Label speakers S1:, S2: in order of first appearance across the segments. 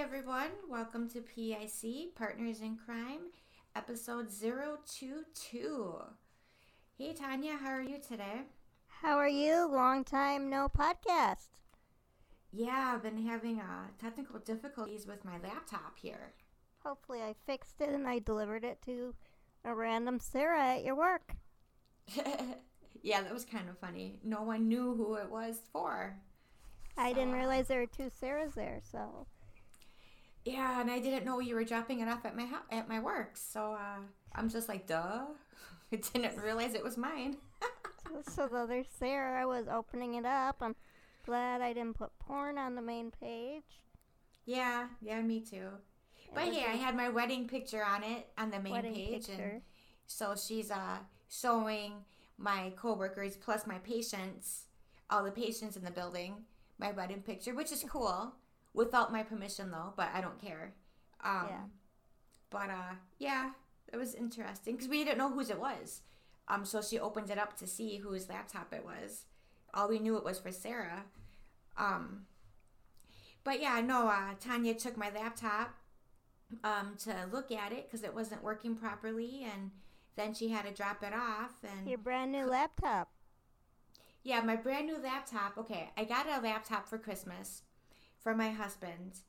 S1: everyone. Welcome to PIC, Partners in Crime, episode 022. Hey, Tanya, how are you today?
S2: How are you? Long time no podcast.
S1: Yeah, I've been having uh, technical difficulties with my laptop here.
S2: Hopefully, I fixed it and I delivered it to a random Sarah at your work.
S1: yeah, that was kind of funny. No one knew who it was for.
S2: I didn't realize there were two Sarahs there, so.
S1: Yeah, and I didn't know you were dropping it off at my ho- at my work, so uh, I'm just like, duh. I didn't realize it was mine.
S2: so, so the other Sarah was opening it up. I'm glad I didn't put porn on the main page.
S1: Yeah, yeah, me too. It but yeah, I had my wedding picture on it on the main page, picture. and so she's uh showing my coworkers plus my patients, all the patients in the building, my wedding picture, which is cool. Without my permission though, but I don't care. Um, yeah. But uh, yeah, it was interesting because we didn't know whose it was. Um, so she opened it up to see whose laptop it was. All we knew it was for Sarah. Um, but yeah, no, uh, Tanya took my laptop um, to look at it because it wasn't working properly, and then she had to drop it off. And
S2: your brand new laptop.
S1: Yeah, my brand new laptop. Okay, I got a laptop for Christmas for my husband,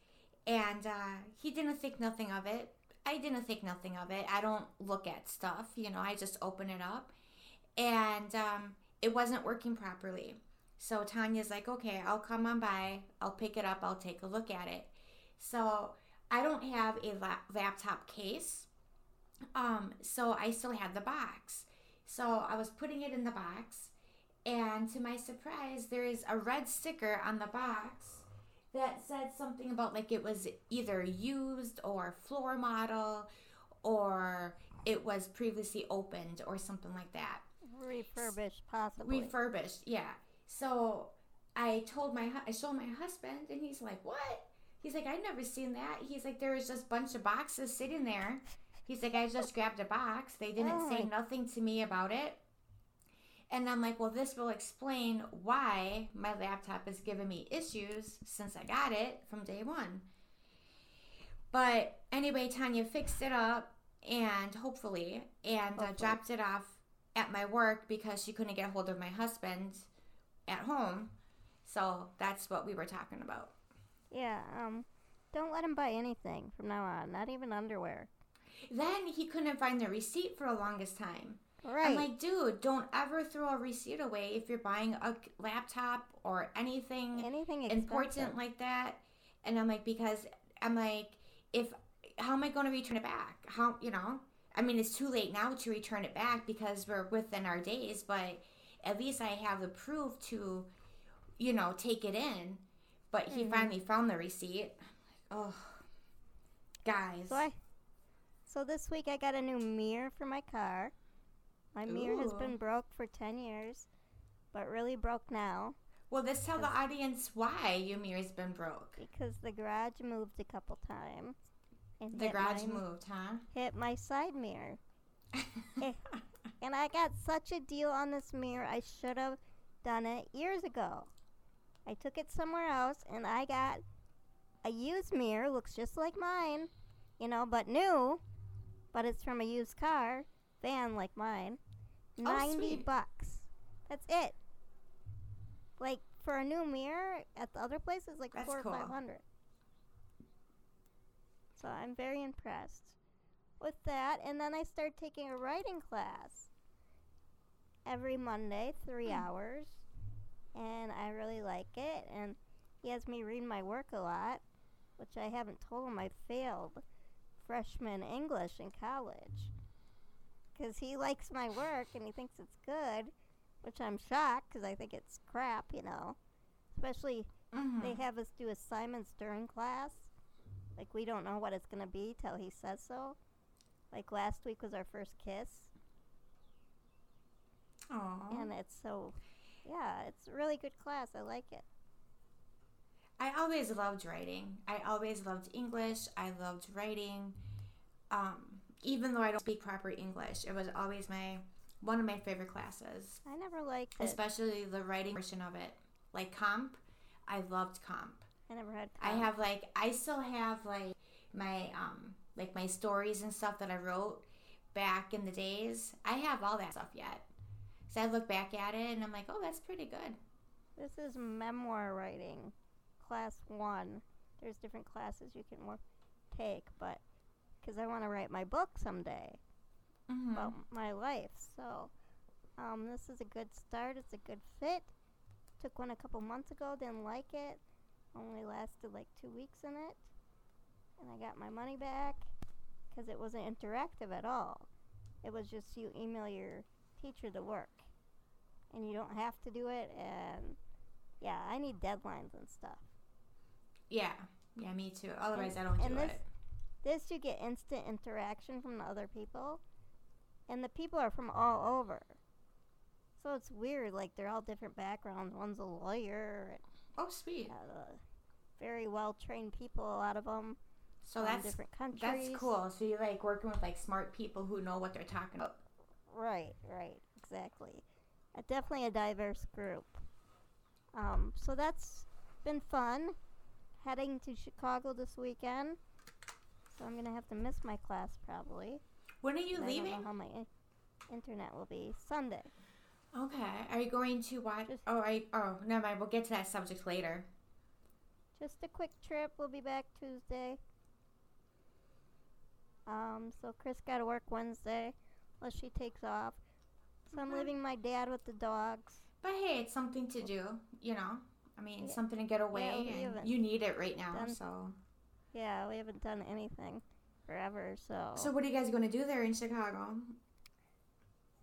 S1: and uh, he didn't think nothing of it. I didn't think nothing of it. I don't look at stuff, you know. I just open it up, and um, it wasn't working properly. So Tanya's like, "Okay, I'll come on by. I'll pick it up. I'll take a look at it." So I don't have a lap- laptop case, um, so I still had the box. So I was putting it in the box, and to my surprise, there is a red sticker on the box that said something about like it was either used or floor model or it was previously opened or something like that.
S2: Refurbished, possibly.
S1: Refurbished, yeah. So I told my I showed my husband, and he's like, "What?" He's like, "I've never seen that." He's like, "There was just a bunch of boxes sitting there." He's like, "I just grabbed a box. They didn't oh. say nothing to me about it." And I'm like, well, this will explain why my laptop is giving me issues since I got it from day one. But anyway, Tanya fixed it up and hopefully, and uh, dropped it off at my work because she couldn't get hold of my husband at home. So that's what we were talking about.
S2: Yeah, um, don't let him buy anything from now on, not even underwear.
S1: Then he couldn't find the receipt for the longest time.
S2: Right.
S1: I'm like, dude, don't ever throw a receipt away if you're buying a laptop or anything,
S2: anything
S1: important like that. And I'm like, because I'm like, if how am I going to return it back? How you know? I mean, it's too late now to return it back because we're within our days, but at least I have the proof to, you know, take it in. But he mm-hmm. finally found the receipt. Oh, guys.
S2: So, I, so this week I got a new mirror for my car. My Ooh. mirror has been broke for 10 years, but really broke now.
S1: Well, let's tell the audience why your mirror's been broke.
S2: Because the garage moved a couple times.
S1: And the garage my, moved, huh?
S2: Hit my side mirror. Eh, and I got such a deal on this mirror, I should have done it years ago. I took it somewhere else and I got a used mirror, looks just like mine, you know, but new, but it's from a used car van like mine. Oh, 90 sweet. bucks. That's it. Like for a new mirror at the other place is like
S1: That's
S2: four
S1: cool.
S2: or five hundred. So I'm very impressed with that. And then I started taking a writing class every Monday, three hmm. hours. And I really like it. And he has me read my work a lot, which I haven't told him I failed freshman English in college because he likes my work and he thinks it's good, which I'm shocked because I think it's crap, you know. Especially mm-hmm. they have us do assignments during class. Like we don't know what it's gonna be till he says so. Like last week was our first kiss.
S1: Aww.
S2: And it's so, yeah, it's a really good class. I like it.
S1: I always loved writing. I always loved English. I loved writing. Um, even though I don't speak proper English, it was always my one of my favorite classes.
S2: I never liked
S1: it. Especially the writing portion of it. Like comp, I loved comp.
S2: I never had.
S1: I have like I still have like my um like my stories and stuff that I wrote back in the days. I have all that stuff yet. So I look back at it and I'm like, oh, that's pretty good.
S2: This is memoir writing, class one. There's different classes you can work, take, but because I want to write my book someday
S1: Mm-hmm.
S2: about my life, so um, this is a good start. It's a good fit. Took one a couple months ago, didn't like it. Only lasted like two weeks in it, and I got my money back because it wasn't interactive at all. It was just you email your teacher the work, and you don't have to do it. And yeah, I need deadlines and stuff.
S1: yeah, yeah, me too. Otherwise,
S2: And-
S1: I don't do
S2: this-
S1: it.
S2: This you get instant interaction from the other people, and the people are from all over. So it's weird, like they're all different backgrounds. One's a lawyer,
S1: Oh, sweet.
S2: uh, very well trained people. A lot of them
S1: So
S2: from
S1: that's
S2: different countries.
S1: that's cool. So you like working with like smart people who know what they're talking about.
S2: Right, right, exactly. Uh, definitely a diverse group. Um, so that's been fun. Heading to Chicago this weekend, so I'm gonna have to miss my class probably.
S1: When are you
S2: and I don't
S1: leaving?
S2: know how my in- internet will be Sunday.
S1: Okay. Are you going to watch?
S2: Just-
S1: Oh, I oh never mind. We'll get to that subject later.
S2: Just a quick trip. We'll be back Tuesday. Um, so Chris got to work Wednesday, unless she takes off. So I'm leaving my dad with the dogs.
S1: But hey, it's something to do. You know. I mean,
S2: Yeah.
S1: something to get away,
S2: we
S1: and you need it right now.
S2: done-
S1: So.
S2: Yeah, we haven't done anything forever, so
S1: So what are you guys going to do there in Chicago?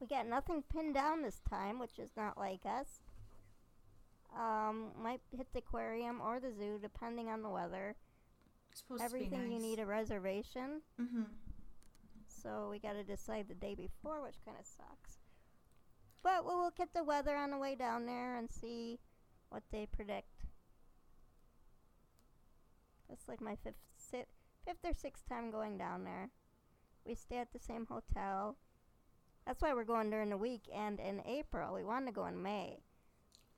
S2: we got nothing pinned down this time, which is not like us. Um, might hit the aquarium or the zoo, depending on the weather.
S1: It's supposed
S2: Everything
S1: to be nice.
S2: you need a reservation,
S1: Mm-hmm.
S2: so we got to decide the day before, which kind of sucks. But we'll look at the weather on the way down there and see what they predict. That's like my fifth, si- fifth or sixth time going down there. We stay at the same hotel. That's why we're going during the week and in April. We wanted to go in May,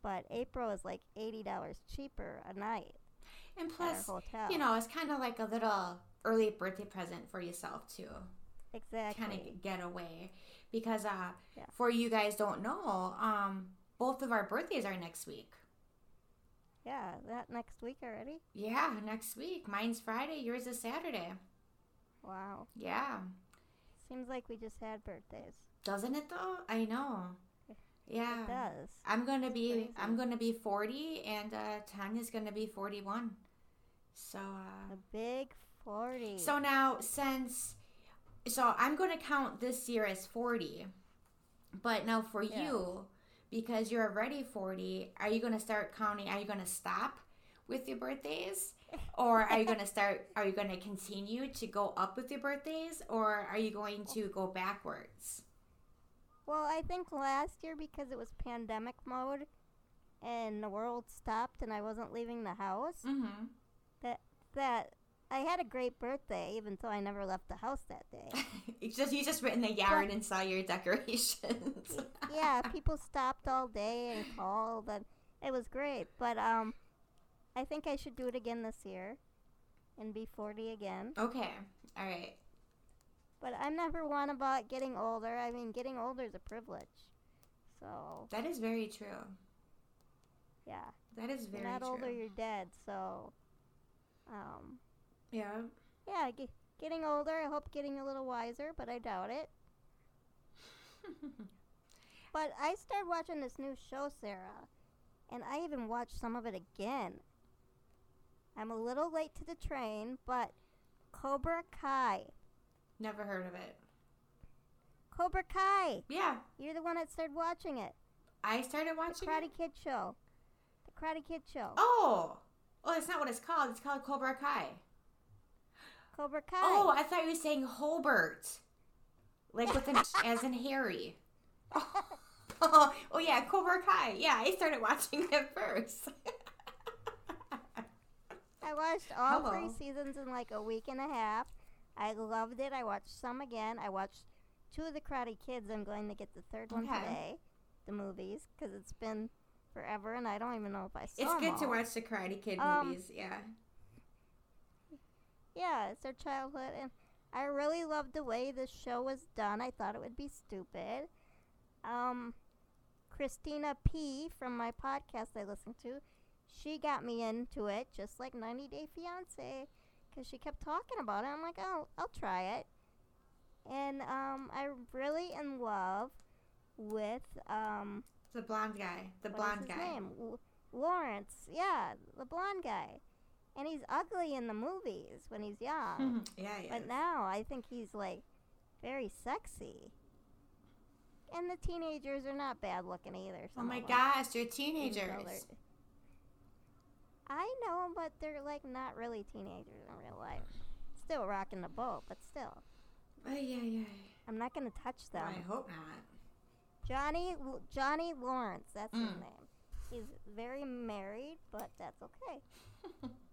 S2: but April is like eighty dollars cheaper a night
S1: And plus, you know, it's kind of like a little early birthday present for yourself too.
S2: exactly.
S1: Kind of get away because uh,
S2: Yeah.
S1: for you guys don't know, um, both of our birthdays are next week.
S2: Yeah, that next week already.
S1: Yeah, next week. Mine's Friday. Yours is Saturday.
S2: Wow,
S1: Yeah,
S2: seems like we just had birthdays.
S1: doesn't it though? I know. Yeah.
S2: It does.
S1: I'm gonna be
S2: crazy.
S1: I'm gonna be 40 and uh, Tanya's gonna be 41. So uh,
S2: A big forty.
S1: so now since so I'm gonna count this year as 40, but now for
S2: Yeah.
S1: you because you're already 40, are you gonna start counting? Are you gonna stop with your birthdays? Or are you gonna start? Are you gonna continue to go up with your birthdays, or are you going to go backwards?
S2: Well, I think last year because it was pandemic mode and the world stopped and I wasn't leaving the house,
S1: Mm-hmm.
S2: that I had a great birthday even though I never left the house that day.
S1: you just you just went in the yard and saw your decorations.
S2: yeah, people stopped all day and called and it was great. But um I think I should do it again this year and be 40 again.
S1: okay. All right.
S2: But I'm never one about getting older. I mean, getting older is a privilege. So,
S1: That is very true.
S2: yeah.
S1: That is very
S2: you're not
S1: true.
S2: older, you're dead. So, um,
S1: yeah.
S2: yeah, ge- getting older. I hope getting a little wiser, but I doubt it. But I started watching this new show, Sarah, and I even watched some of it again. I'm a little late to the train, but Cobra Kai.
S1: Never heard of it.
S2: Cobra Kai.
S1: Yeah.
S2: You're the one that started watching it.
S1: I started
S2: The
S1: watching
S2: Karate
S1: it.
S2: Kid show. The Karate Kid show.
S1: Oh. Oh, that's not what it's called. It's called Cobra Kai.
S2: Cobra Kai.
S1: Oh, I thought you were saying Hobart. Like with an as in Harry. Oh. oh yeah, Cobra Kai. Yeah, I started watching it first.
S2: I watched all
S1: Hello.
S2: three seasons in like a week and a half. I loved it. I watched some again. I watched two of the Karate Kids. I'm going to get the third one
S1: Okay.
S2: today, the movies, because it's been forever, and I don't even know if I saw
S1: It's good to watch the Karate Kid
S2: Um,
S1: movies. Yeah.
S2: Yeah, it's their childhood, and I really loved the way the show was done. I thought it would be stupid. Um, Christina P. from my podcast I listen to, she got me into it, just like 90 Day Fiance, because she kept talking about it. I'm like, oh, I'll try it. And um, I'm really in love with um,
S1: The blonde guy. The blonde
S2: his
S1: guy.
S2: name? Lawrence. Yeah, the blonde guy. And he's ugly in the movies when he's young.
S1: yeah, yeah.
S2: But now I think he's like very sexy. And the teenagers are not bad looking either.
S1: Oh
S2: some
S1: my
S2: of
S1: gosh,
S2: even though
S1: teenagers.
S2: they're- I know, but they're like not really teenagers in real life. Still rocking the boat, but still.
S1: Oh, yeah, yeah.
S2: I'm not gonna touch them.
S1: I hope not.
S2: Johnny L- Johnny Lawrence, that's his
S1: Mm.
S2: name. He's very married, but that's okay.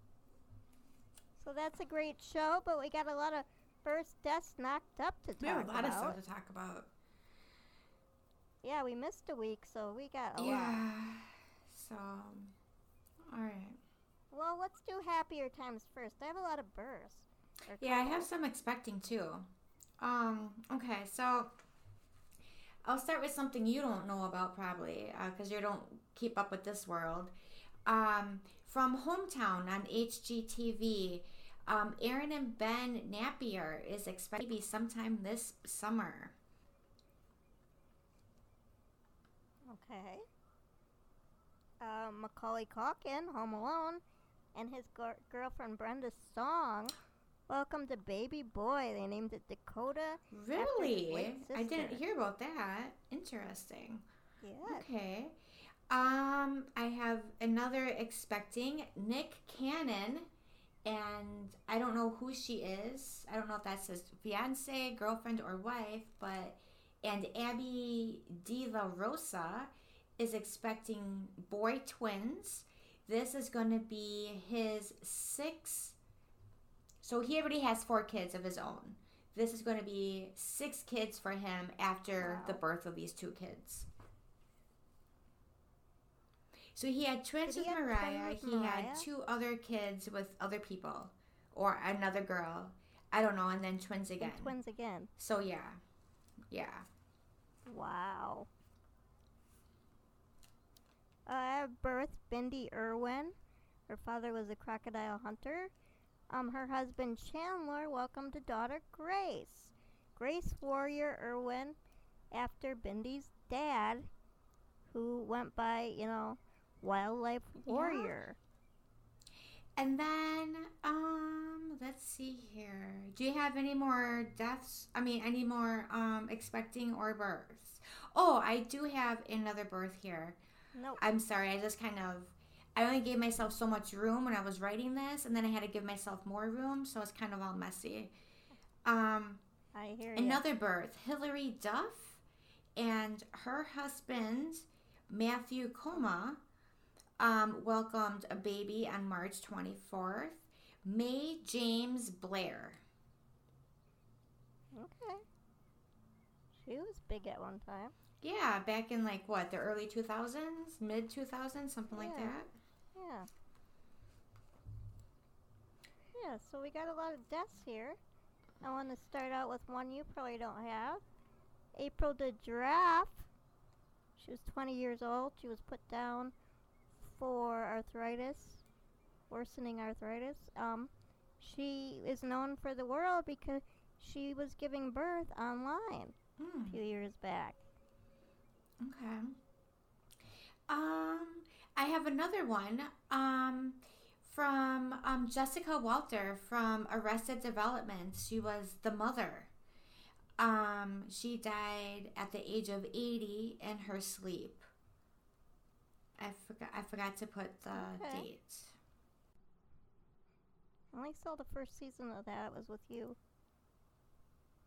S2: so that's a great show, but we got a lot of first deaths knocked up to talk
S1: We have a lot
S2: about.
S1: of stuff to talk about.
S2: Yeah, we missed a week, so we got a lot.
S1: Yeah. So, all right.
S2: Well, let's do happier times first. I have a lot of births.
S1: Yeah, I have some expecting too. Um, okay, so I'll start with something you don't know about probably because you don't keep up with this world. Um, from Hometown on HGTV, um, Erin and Ben Napier is expected to be sometime this summer.
S2: Okay. Uh, Macaulay Culkin, Home Alone, and his gir- girlfriend Brenda Song. Welcome to Baby Boy. They named it Dakota.
S1: Really? I didn't hear about that. Interesting.
S2: Yeah.
S1: Okay. Um, I have another expecting Nick Cannon, and I don't know who she is. I don't know if that's his fiance, girlfriend, or wife, but and Abby De La Rosa is expecting boy twins. This is going to be his sixth. So he already has four kids of his own. This is going to be six kids for him after the birth of these two kids. So he had twins
S2: Did
S1: with
S2: he
S1: Mariah.
S2: with
S1: He
S2: Mariah?
S1: had two other kids with other people, or another girl. I don't know, and then twins
S2: And
S1: again.
S2: twins again.
S1: So yeah, yeah.
S2: Wow. Uh, I have birthed Bindi Irwin. Her father was a crocodile hunter. Um, her husband Chandler welcomed a daughter Grace. Grace Warrior Irwin, after Bindi's dad, who went by, you know, Wildlife
S1: Yeah.
S2: Warrior.
S1: And then, um, let's see here. Do you have any more deaths? I mean, any more um expecting or births? Oh, I do have another birth here.
S2: Nope.
S1: I'm sorry, I just kind of I only gave myself so much room when I was writing this, and then I had to give myself more room, so it's kind of all messy. Um,
S2: I hear you.
S1: another birth, Hilary Duff, and her husband Matthew Koma um, welcomed a baby on March 24th. Mae James Bair.
S2: Okay. She was big at one time.
S1: Yeah, back in like what, the early 2000s, mid 2000s, something like that.
S2: Yeah. Yeah, so we got a lot of deaths here. I want to start out with one you probably don't have. April the giraffe. She was 20 years old. She was put down for arthritis, worsening arthritis. Um, she is known for the world because she was giving birth online a
S1: Hmm.
S2: few years back.
S1: Okay. Um, I have another one. Um, from um Jessica Walter from Arrested Development. She was the mother. Um, she died at the age of eighty in her sleep. I forgot. I forgot to put the
S2: Okay.
S1: date.
S2: I only saw the first season of that. It was with you.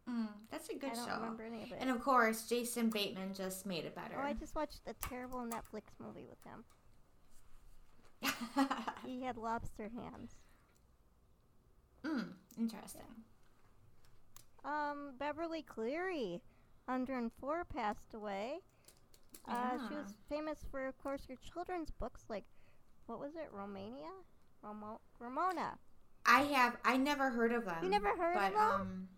S1: Mm, that's a good
S2: I don't
S1: show.
S2: remember any of it.
S1: And of course, Jason Bateman just made it better.
S2: Oh, I just watched a terrible Netflix movie with him. He had lobster hands.
S1: mm, interesting.
S2: Um, Beverly Cleary, 104, passed away. Uh, she was famous for, of course, her children's books like, what was it, Romania? Romo- Ramona.
S1: I have I never heard of them.
S2: You never heard
S1: but,
S2: of them?
S1: Um,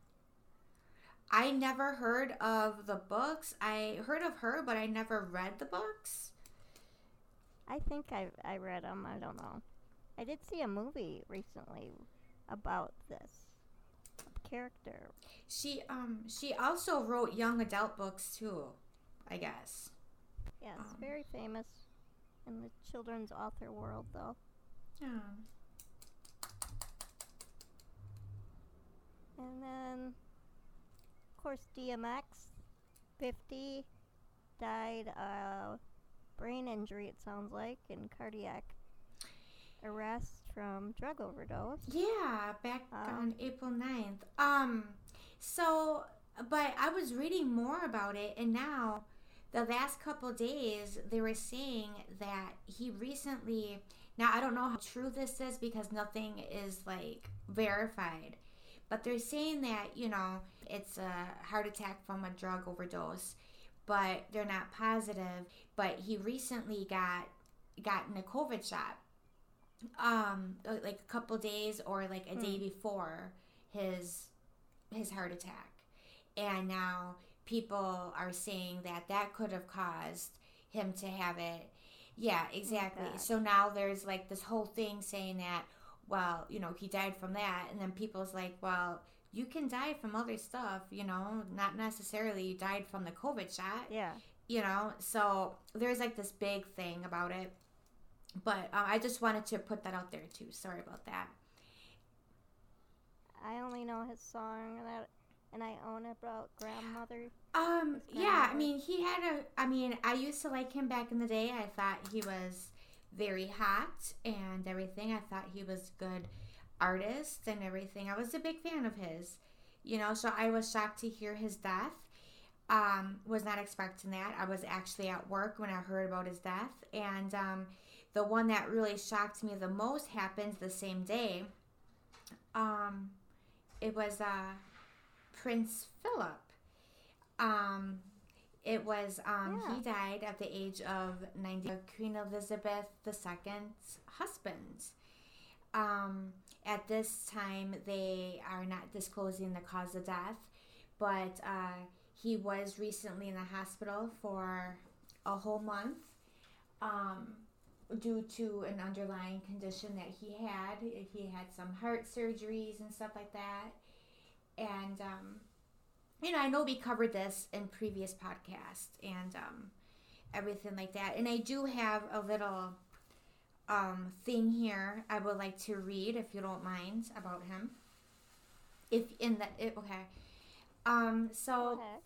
S1: I never heard of the books. I heard of her, but I never read the books.
S2: I think I I read them. I don't know. I did see a movie recently about this character.
S1: She um she also wrote young adult books too, I guess.
S2: Yes,
S1: Um.
S2: very famous in the children's author world, though.
S1: Yeah.
S2: And then, of course, DMX, 50, died of brain injury, it sounds like, and cardiac arrest from drug overdose.
S1: Yeah, back
S2: Um,
S1: on April 9th. Um so but I was reading more about it and now the last couple days they were saying that he recently now I don't know how true this is because nothing is like verified. But they're saying that, you know, it's a heart attack from a drug overdose, but they're not positive, but he recently got gotten a COVID shot um uh, like a couple days or like a day before his his heart attack and now people are saying that that could have caused him to have it. Yeah exactly.
S2: God.
S1: so now there's like this whole thing saying that well you know he died from that and then people's like well you can die from other stuff you know not necessarily you died from the covid shot.
S2: Yeah.
S1: you know so there's like this big thing about it. But uh, i just wanted to put that out there too. Sorry about that.
S2: I only know his song that, and I own about grandmother.
S1: um yeah i mean he had a i mean i used to like him back in the day. I thought he was very hot and everything. I thought he was a good artist and everything. I was a big fan of his you know so i was shocked to hear his death. Um was not expecting that. I was actually at work when i heard about his death. And um the one that really shocked me the most happened the same day. Um it was uh prince philip. Um it was um he died at the age of 90 queen elizabeth ii's husband. Um at this time they are not disclosing the cause of death but uh he was recently in the hospital for a whole month um due to an underlying condition that he had. He had some heart surgeries and stuff like that and um you know, I know we covered this in previous podcasts and um, everything like that. And I do have a little um, thing here I would like to read, if you don't mind, about him. If in that it, okay, um, so
S2: Okay.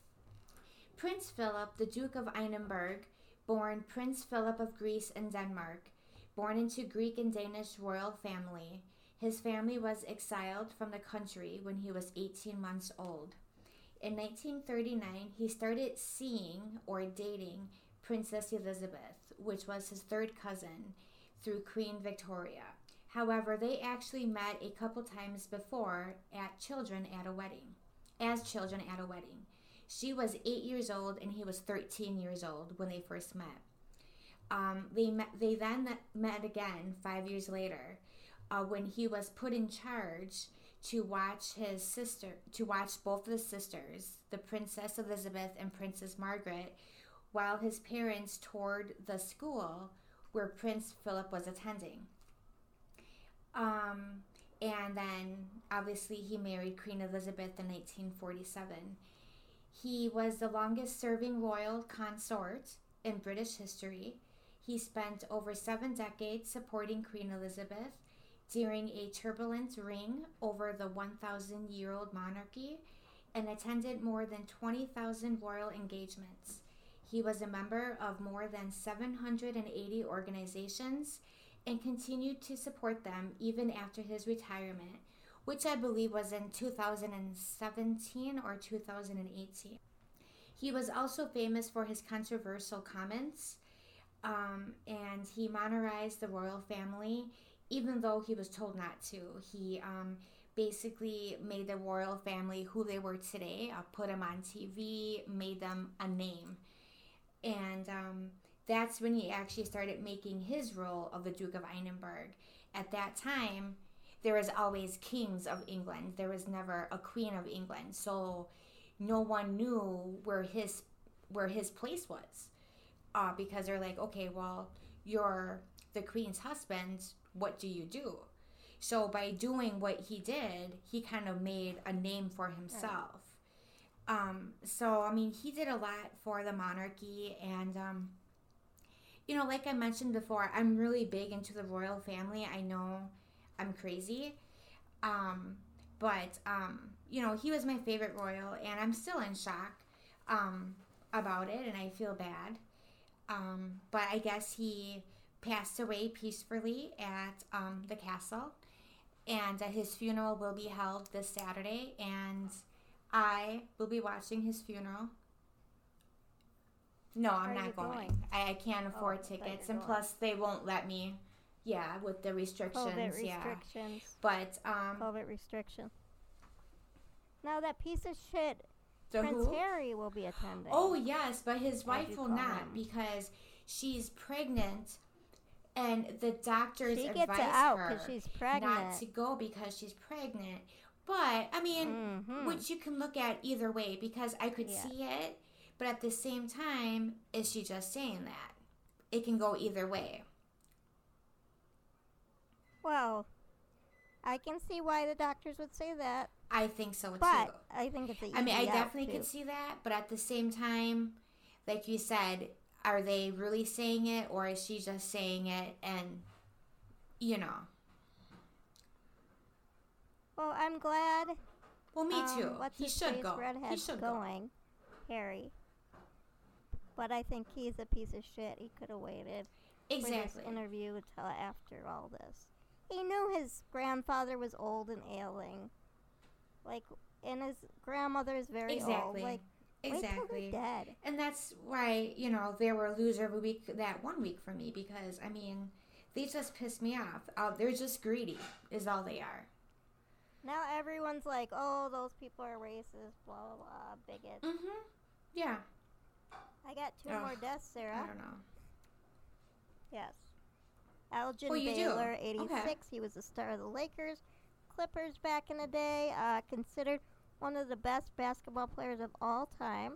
S1: Prince Philip, the Duke of Edinburgh, born Prince Philip of Greece and Denmark, born into Greek and Danish royal family. His family was exiled from the country when he was 18 months old. In 1939, he started seeing or dating Princess Elizabeth, which was his third cousin, through Queen Victoria. However, they actually met a couple times before at children at a wedding, as children at a wedding. She was eight years old and he was 13 years old when they first met. Um, they met. They then met- met again five years later, uh, when he was put in charge to watch his sister, to watch both of the sisters, the Princess Elizabeth and Princess Margaret, while his parents toured the school where Prince Philip was attending. Um, and then obviously he married Queen Elizabeth in 1847. He was the longest serving royal consort in British history. He spent over seven decades supporting Queen Elizabeth during a turbulent reign over the 1,000 year old monarchy and attended more than 20,000 royal engagements. He was a member of more than 780 organizations and continued to support them even after his retirement, which I believe was in 2017 or 2018. He was also famous for his controversial comments, um, and he monetized the royal family, even though he was told not to. He um, basically made the royal family who they were today, uh, put them on TV, made them a name. and um, that's when he actually started making his role of the Duke of Edinburgh. At that time, there was always kings of England. There was never a queen of England, so no one knew where his where his place was, uh, because they're like, okay, well, you're the queen's husband. What do you do? So by doing what he did, he kind of made a name for himself. Um, so I mean, he did a lot for the monarchy, and um, you know, like I mentioned before, I'm really big into the royal family. I know I'm crazy, um, but um, you know, he was my favorite royal, and I'm still in shock um, about it, and I feel bad. Um, but I guess he passed away peacefully at um, the castle, and uh, his funeral will be held this Saturday, and I will be watching his funeral. No, I'm not going.
S2: going?
S1: I, I can't
S2: Oh,
S1: afford
S2: you
S1: tickets, and
S2: going.
S1: plus they won't let me. Yeah, with the restrictions.
S2: COVID
S1: yeah,
S2: restrictions.
S1: but um,
S2: COVID restriction. Now that piece of shit,
S1: the
S2: Prince
S1: who?
S2: Harry will be attending.
S1: Oh yes, but his wife will not
S2: him?
S1: because she's pregnant, and the doctors
S2: she
S1: advise
S2: gets it out
S1: her
S2: she's pregnant.
S1: not to go because she's pregnant. But I mean,
S2: Mhm.
S1: which you can look at either way because I could
S2: Yeah.
S1: see it, but at the same time, is she just saying that? It can go either way.
S2: Well, I can see why the doctors would say that,
S1: I think so
S2: but
S1: too.
S2: I think it's
S1: I mean, I definitely
S2: too.
S1: could see that, but at the same time, like you said, are they really saying it or is she just saying it and, you know?
S2: Well, I'm glad.
S1: Well, me
S2: um,
S1: too. He should go. He should go.
S2: going, Harry. But I think he's a piece of shit. He could have waited for this interview until after all this. He knew his grandfather was old and ailing. Like, and his grandmother is very
S1: Exactly.
S2: old. Like,
S1: Exactly.
S2: dead.
S1: And that's why, you know, they were a loser of a week that one week for me because, I mean, they just pissed me off. Uh, they're just greedy, is all they are.
S2: Now everyone's like, oh, those people are racist, blah, blah, blah, bigots.
S1: Mm hmm. Yeah.
S2: I got two more deaths, Sarah.
S1: I don't know.
S2: Yes. Elgin
S1: Oh, do?
S2: Baylor, 86.
S1: Okay.
S2: He was the star of the Lakers. Clippers back in the day. Uh, considered one of the best basketball players of all time.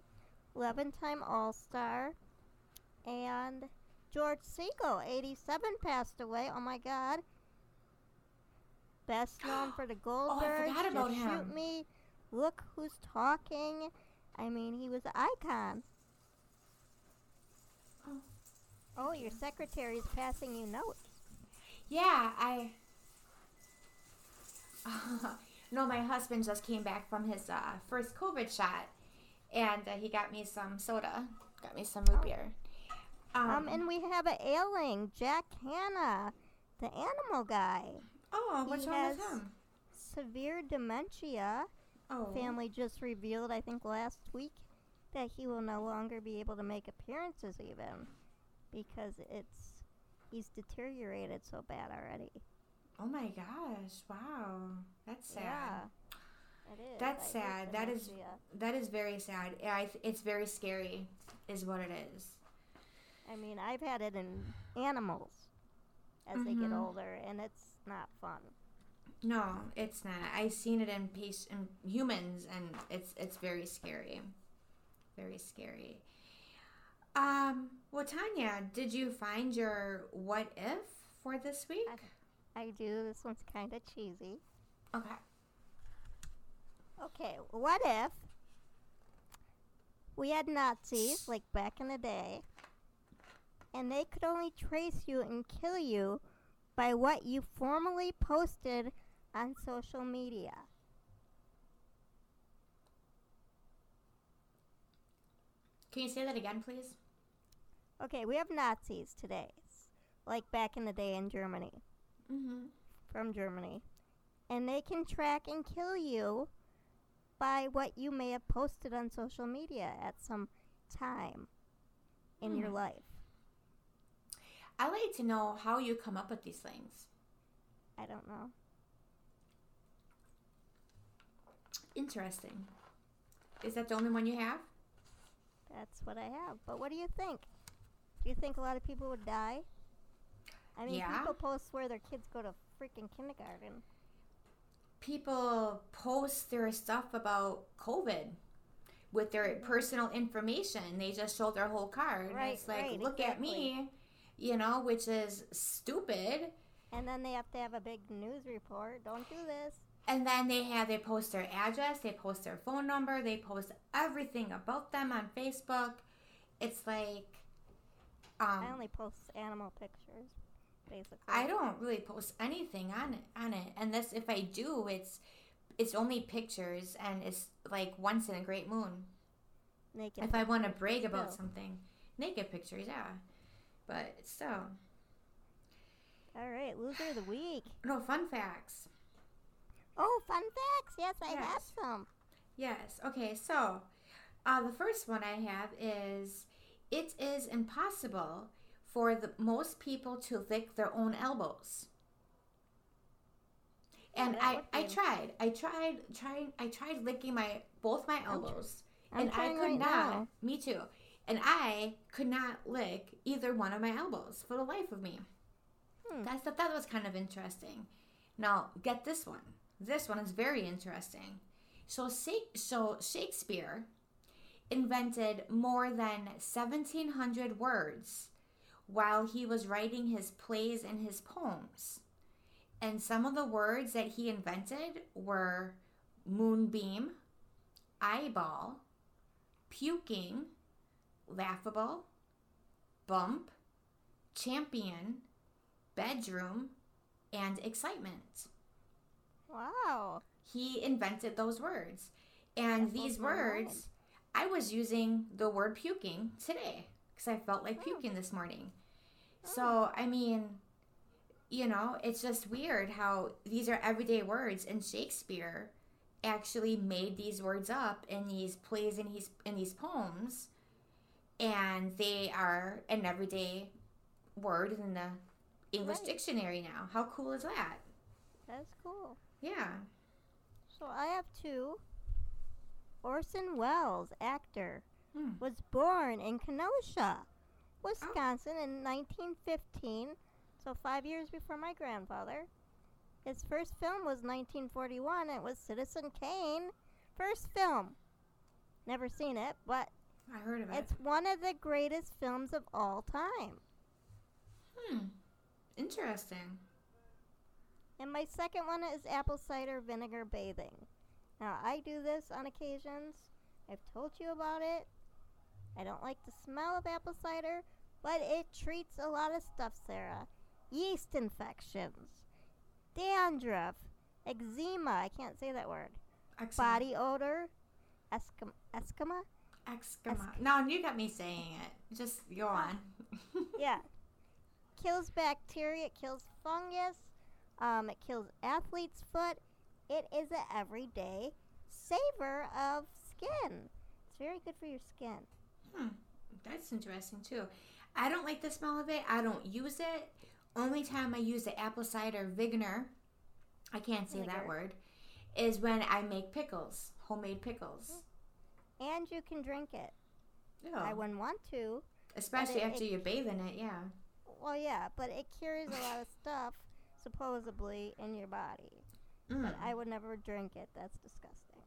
S2: 11 time All Star. And George Segal, 87, passed away. Oh my God. Best known for the oh, Goldbergs.
S1: forgot about
S2: Just
S1: him.
S2: Shoot me. Look who's talking. I mean, he was an icon.
S1: Oh.
S2: Oh, your secretary is passing you notes.
S1: Yeah, I. no, my husband just came back from his uh, first COVID shot, and uh, he got me some soda, got me some root
S2: Oh.
S1: beer.
S2: Um, and we have a ailing Jack Hanna, the animal guy.
S1: oh, what's wrong with him?
S2: Severe dementia.
S1: Oh,
S2: Family just revealed, I think last week, that he will no longer be able to make appearances even because it's he's deteriorated so bad already.
S1: Oh my gosh! Wow, that's sad.
S2: Yeah. It is.
S1: That's
S2: hate
S1: sad. That is that is very sad. Yeah, I th- it's very scary, is what it is.
S2: I mean, I've had it in animals as they get
S1: Mhm.
S2: older, and it's not fun.
S1: No, it's not. I've seen it in pace in humans, and it's it's very scary, very scary. Um, well, Tanya, did you find your what if for this week?
S2: I do. This one's kind of cheesy.
S1: Okay.
S2: Okay, what if we had Nazis, like back in the day, and they could only trace you and kill you by what you formally posted on social media?
S1: Can you say that again, please?
S2: Okay, we have Nazis today, like back in the day in Germany,
S1: Mm-hmm.
S2: from Germany, and they can track and kill you by what you may have posted on social media at some time in your
S1: Hmm.
S2: life.
S1: I like to know how you come up with these things.
S2: I don't know.
S1: Interesting. Is that the only one you have?
S2: That's what I have. But what do you think? Do you think a lot of people would die? I mean,
S1: Yeah.
S2: people post where their kids go to freaking kindergarten.
S1: People post their stuff about COVID with their personal information. They just show their whole card.
S2: Right,
S1: it's like,
S2: right,
S1: look at me, you know, which is stupid.
S2: And then they have to have a big news report. Don't do this.
S1: And then they have they post their address, they post their phone number, they post everything about them on Facebook. It's like um
S2: I only post animal pictures, basically.
S1: I don't really post anything on it on it. And this if I do, it's it's only pictures and it's like once in a great moon.
S2: Naked.
S1: If I want to brag about
S2: still.
S1: something. Naked pictures, yeah. But so.
S2: All right, loser of the week.
S1: No fun facts.
S2: Oh, fun facts. Yes, I have
S1: Yes.
S2: some.
S1: Yes. Okay. So, uh, the first one I have is it is impossible for the most people to lick their own elbows. And I, I tried, I tried, tried, I tried licking my both my elbows,
S2: I'm
S1: and I could
S2: right
S1: not.
S2: now.
S1: Me too. And I could not lick either one of my elbows for the life of me.
S2: Hmm.
S1: I thought that was kind of interesting. Now, get this one. This one is very interesting. So, so Shakespeare invented more than 1,700 words while he was writing his plays and his poems. And some of the words that he invented were moonbeam, eyeball, puking, laughable, bump, champion, bedroom, and excitement.
S2: Wow.
S1: He invented those words. And these words, I was using the word puking today because I felt like
S2: Oh.
S1: puking this morning. So, I mean, you know, it's just weird how these are everyday words and Shakespeare actually made these words up in these plays and these in these poems and they are an everyday word in the English
S2: Right.
S1: dictionary now. How cool is that?
S2: That's cool.
S1: Yeah.
S2: So I have two. Orson Welles, actor,
S1: Hmm.
S2: was born in Kenosha, Wisconsin in 1915, so five years before my grandfather. His first film was 1941. It was Citizen Kane. First film. Never seen it, but
S1: I heard of it.
S2: it's one of the greatest films of all time.
S1: Hmm. Interesting.
S2: And my second one is apple cider vinegar bathing. Now, I do this on occasions. I've told you about it. I don't like the smell of apple cider, but it treats a lot of stuff, Sarah. Yeast infections, dandruff, eczema, I can't say that word,
S1: Excellent.
S2: body odor, escam- eczema,
S1: Excama. No, you got me saying it. Just go on.
S2: yeah. Kills bacteria, it kills fungus, um, it kills athlete's foot. It is an everyday saver of skin. It's very good for your skin.
S1: Hmm. That's interesting too. I don't like the smell of it. I don't use it. Only time I use the apple cider vinegar, I can't say that word, is when I make pickles, homemade pickles.
S2: And you can drink it.
S1: Ew.
S2: I wouldn't want to.
S1: Especially
S2: it-
S1: after you bathe in it, yeah.
S2: Well, yeah, but it cures a lot of stuff, supposedly, in your body.
S1: Mm.
S2: But I would never drink it. That's disgusting.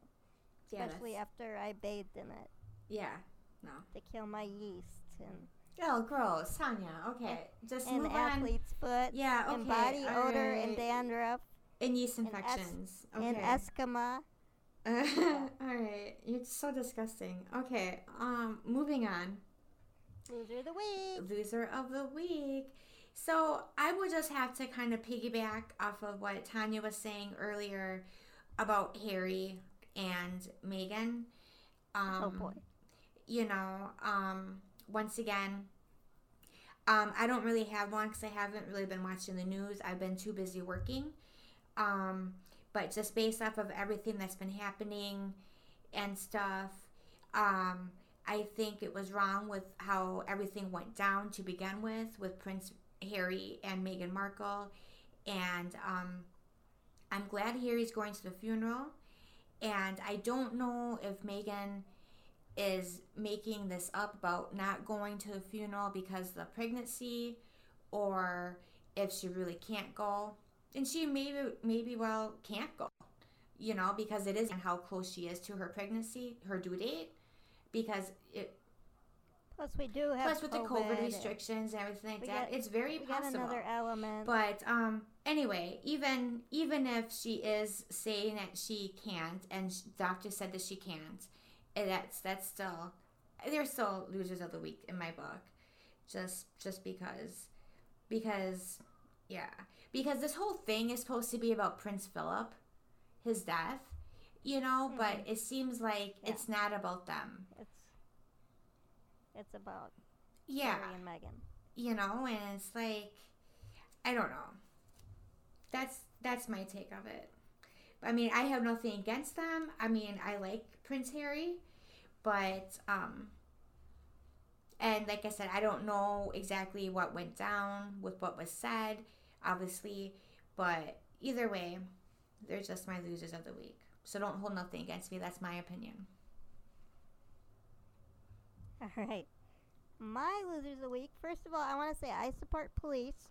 S1: yeah,
S2: Especially
S1: that's-
S2: after I bathed in it
S1: yeah. No.
S2: to kill my yeast and,
S1: Oh, gross, Tanya. Okay, just
S2: and
S1: move on.
S2: athlete's foot.
S1: Yeah, okay.
S2: and body
S1: all
S2: odor and
S1: right.
S2: dandruff
S1: and yeast
S2: and es-
S1: infections. okay.
S2: and eczema.
S1: All right, you're so disgusting. Okay, um, moving on.
S2: Loser of the week.
S1: Loser of the week. So I would just have to kind of piggyback off of what Tanya was saying earlier about Harry and Meghan. Um,
S2: oh boy.
S1: You know, um, once again, um, I don't really have one because I haven't really been watching the news. I've been too busy working. Um, but just based off of everything that's been happening and stuff, um, I think it was wrong with how everything went down to begin with, with Prince Harry and Meghan Markle. And um, I'm glad Harry's going to the funeral. And I don't know if Meghan is making this up about not going to the funeral because of the pregnancy or if she really can't go. And she maybe maybe well can't go. You know, because it is how close she is to her pregnancy, her due date. Because it
S2: Plus, we do have
S1: plus with the COVID restrictions and everything like that,
S2: got-
S1: it's very possible.
S2: another element.
S1: But um, anyway, even even if she is saying that she can't, and doctor said that she can't, eh, that's that's still they're still losers of the week in my book, just just because because yeah because this whole thing is supposed to be about Prince Philip, his death, you know, but it seems like
S2: Yeah.
S1: it's not about them.
S2: it's it's about
S1: Yeah,
S2: Harry and Meghan.
S1: you know, and it's like I don't know. That's that's my take of it. I mean, I have nothing against them. I mean, I like Prince Harry, but um and like I said, I don't know exactly what went down with what was said, obviously, but either way, they're just my losers of the week. So don't hold nothing against me. That's my opinion.
S2: All right. My losers of the week. First of all, I want to say I support police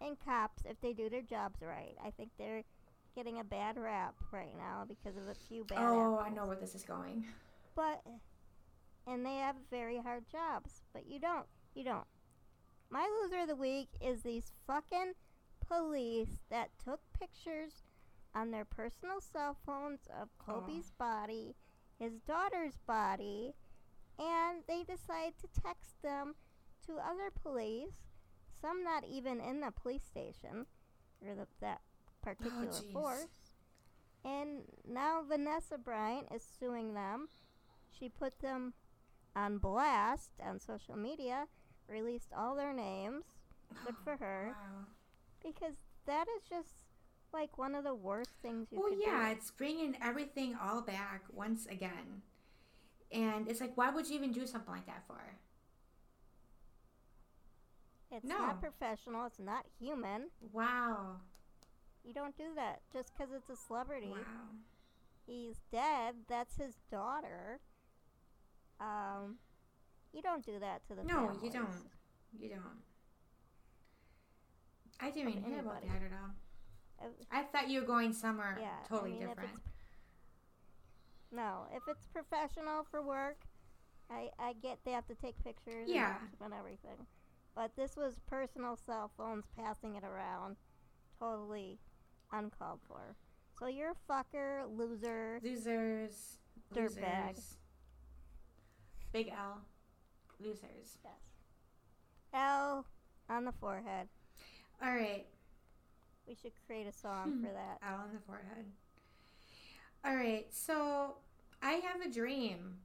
S2: and cops if they do their jobs right. I think they're getting a bad rap right now because of a few bad
S1: oh, I know where this is going.
S2: But and they have very hard jobs, but you don't. You don't. My loser of the week is these fucking police that took pictures on their personal cell phones of Kobe's body, his daughter's body, and they decide to text them to other police, some not even in the police station or the, that Oh, particular
S1: jeez.
S2: force. And now Vanessa Bryant is suing them. She put them on blast on social media, released all their names. Good for her.
S1: Wow.
S2: Because that is just like one of the worst things you
S1: Well, yeah,
S2: do.
S1: it's bringing everything all back once again. And it's like, why would you even do something like that for?
S2: It's
S1: no.
S2: not professional. It's not human.
S1: Wow.
S2: You don't do that just because it's a celebrity.
S1: Wow.
S2: He's dead. That's his daughter. Um, you don't do that to the
S1: No, you don't. You don't. I didn't even hear about
S2: anybody.
S1: that at all. I thought you were going somewhere
S2: yeah,
S1: totally
S2: I mean,
S1: different.
S2: If no, if it's professional for work, I I get they have to take pictures
S1: Yeah.
S2: and, and everything. But this was personal cell phones passing it around, totally uncalled for. So you're a fucker, loser.
S1: Losers.
S2: Dirtbag.
S1: losers. Big L. Losers.
S2: Yes. L on the forehead.
S1: All right.
S2: We should create a song for that.
S1: L on the forehead. All right, so I have a dream.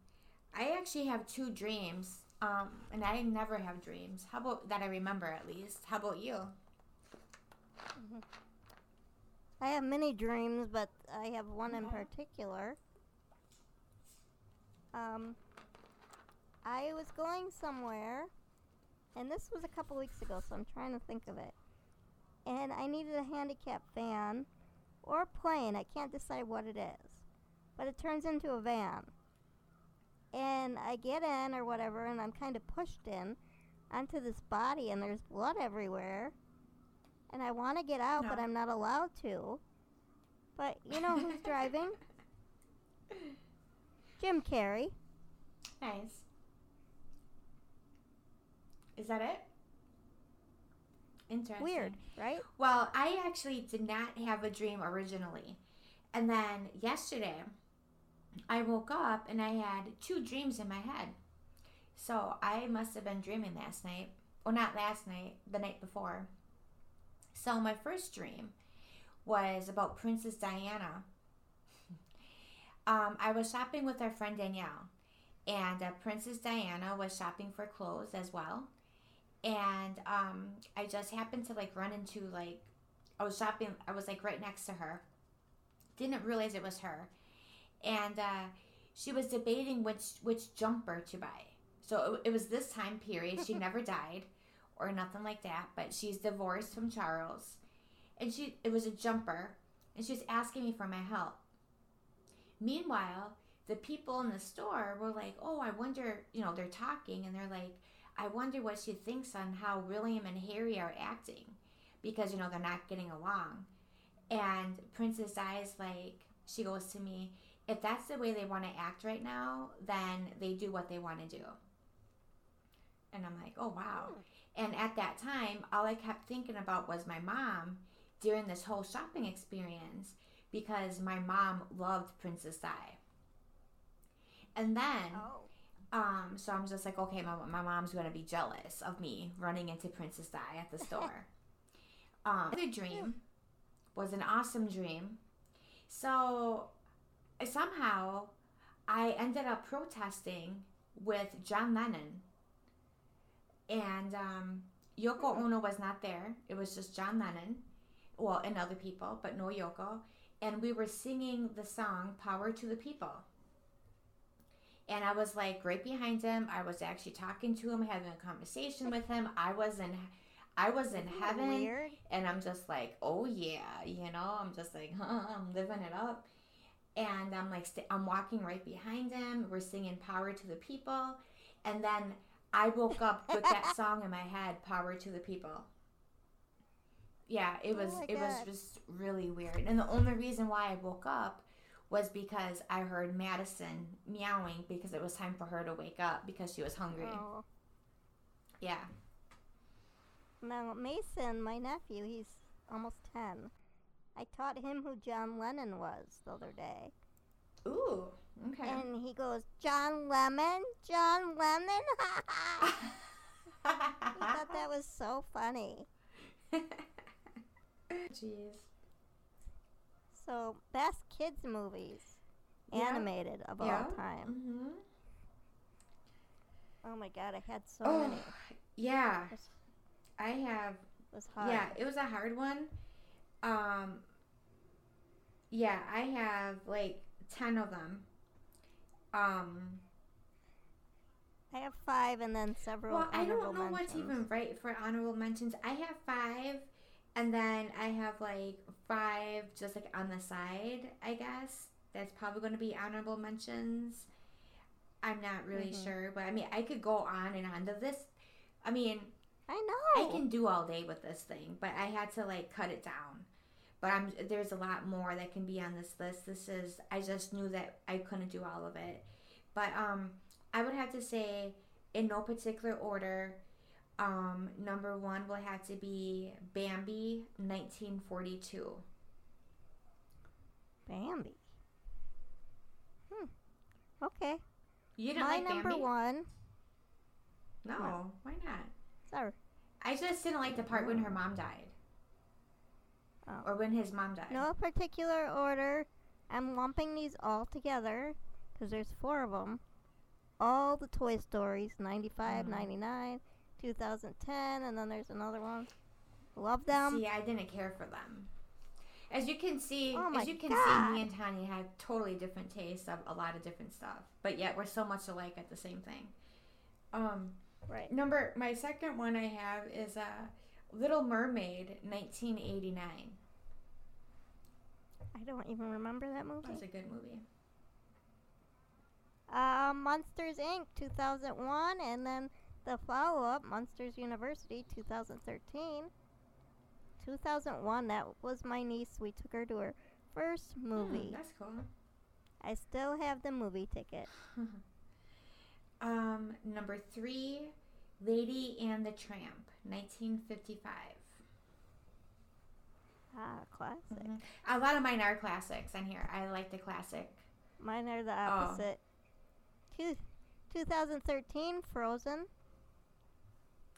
S1: I actually have two dreams, um, and I never have dreams. How about that? I remember at least. How about you?
S2: I have many dreams, but I have one in particular. Um, I was going somewhere, and this was a couple weeks ago, so I'm trying to think of it. And I needed a handicap van or plane. I can't decide what it is, but it turns into a van. And I get in or whatever, and I'm kind of pushed in onto this body, and there's blood everywhere. And I want to get out, but I'm not allowed to. But you know who's driving? Jim Carrey.
S1: Nice. Is that it? Interesting.
S2: Weird, right?
S1: Well, I actually did not have a dream originally. And then yesterday, I woke up and I had two dreams in my head. So I must have been dreaming last night. Well, not last night, the night before. So my first dream was about Princess Diana. Um, I was shopping with our friend Danielle, and uh, Princess Diana was shopping for clothes as well. And um, I just happened to like run into like I was shopping. I was like right next to her. Didn't realize it was her, and uh, she was debating which which jumper to buy. So it, it was this time period. She never died, or nothing like that. But she's divorced from Charles, and she it was a jumper, and she was asking me for my help. Meanwhile, the people in the store were like, "Oh, I wonder," you know, they're talking and they're like, "I wonder what she thinks on how William and Harry are acting because you know they're not getting along." And Princess Di's like, she goes to me, "If that's the way they want to act right now, then they do what they want to do." And I'm like, "Oh wow." Hmm. And at that time, all I kept thinking about was my mom during this whole shopping experience because my mom loved Princess Di. And then,
S2: Oh.
S1: um, so I'm just like, okay, my, my mom's gonna be jealous of me running into Princess Di at the store. um, the dream was an awesome dream. So somehow, I ended up protesting with John Lennon, and um, Yoko Ono was not there. It was just John Lennon, well, and other people, but no Yoko. And we were singing the song "Power to the People." and I was like right behind him. I was actually talking to him, having a conversation with him. I was in, I was in heaven,
S2: Weird.
S1: and I'm just like, oh yeah, you know, I'm just like, huh, I'm living it up. And I'm like, st- I'm walking right behind him. We're singing "Power to the People," and then I woke up with that song in my head, "Power to the People." Yeah, it
S2: Oh
S1: was
S2: my
S1: it was just really weird. And the only reason why I woke up was because I heard Madison meowing because it was time for her to wake up because she was hungry.
S2: Oh.
S1: Yeah.
S2: Now Mason, my nephew, he's almost ten. I taught him who John Lennon was the other day,
S1: Ooh. Okay.
S2: and he goes, "John Lemon, John Lemon." he thought that was so funny.
S1: Jeez.
S2: So, best kids movies,
S1: Yeah.
S2: animated of
S1: Yeah.
S2: all time.
S1: Mm-hmm.
S2: Oh my god, I had so
S1: Oh,
S2: many.
S1: yeah.
S2: Was,
S1: I have
S2: it was hard.
S1: Yeah, it was a hard one. Um Yeah, I have like 10 of them. Um
S2: I have five, and then several
S1: well, I don't know what to even write for honorable mentions. I have 5 and then I have like 5 just like on the side, I guess. That's probably going to be honorable mentions. I'm not really
S2: Mhm.
S1: sure, but I mean, I could go on and on to this. I mean,
S2: I know.
S1: I can do all day with this thing, but I had to like cut it down. But I'm there's a lot more that can be on this list. This is I just knew that I couldn't do all of it. But um I would have to say in no particular order um number 1 will have to be Bambi 1942.
S2: Bambi. Hmm. Okay.
S1: You didn't
S2: My
S1: like
S2: number
S1: Bambi?
S2: one.
S1: No, why not?
S2: Sorry.
S1: I just didn't like the part when her mom died.
S2: Oh.
S1: Or when his mom died.
S2: No particular order. I'm lumping these all together because there's four of them. All the Toy Stories 95,
S1: Mhm.
S2: 99, 2010, and then there's another one. Love them.
S1: See, I didn't care for them. As you can see,
S2: Oh
S1: as you can
S2: God.
S1: see, me and Tanya have totally different tastes of a lot of different stuff, but yet we're so much alike at the same thing. Um,
S2: Right.
S1: number my second one I have is uh, Little Mermaid, 1989.
S2: I don't even remember that movie.
S1: That's a good movie.
S2: Uh, Monsters Inc. 2001, and then the follow up, Monsters University 2013. 2001, that was my niece. We took her to her first
S1: Hmm,
S2: movie.
S1: that's cool.
S2: I still have the movie ticket.
S1: um, number three, Lady and the Tramp, 1955.
S2: Ah, classic.
S1: Mhm. A lot of mine are classics on here. I like the classic.
S2: Mine are the opposite.
S1: Oh.
S2: opposite. Two, 2013, Frozen.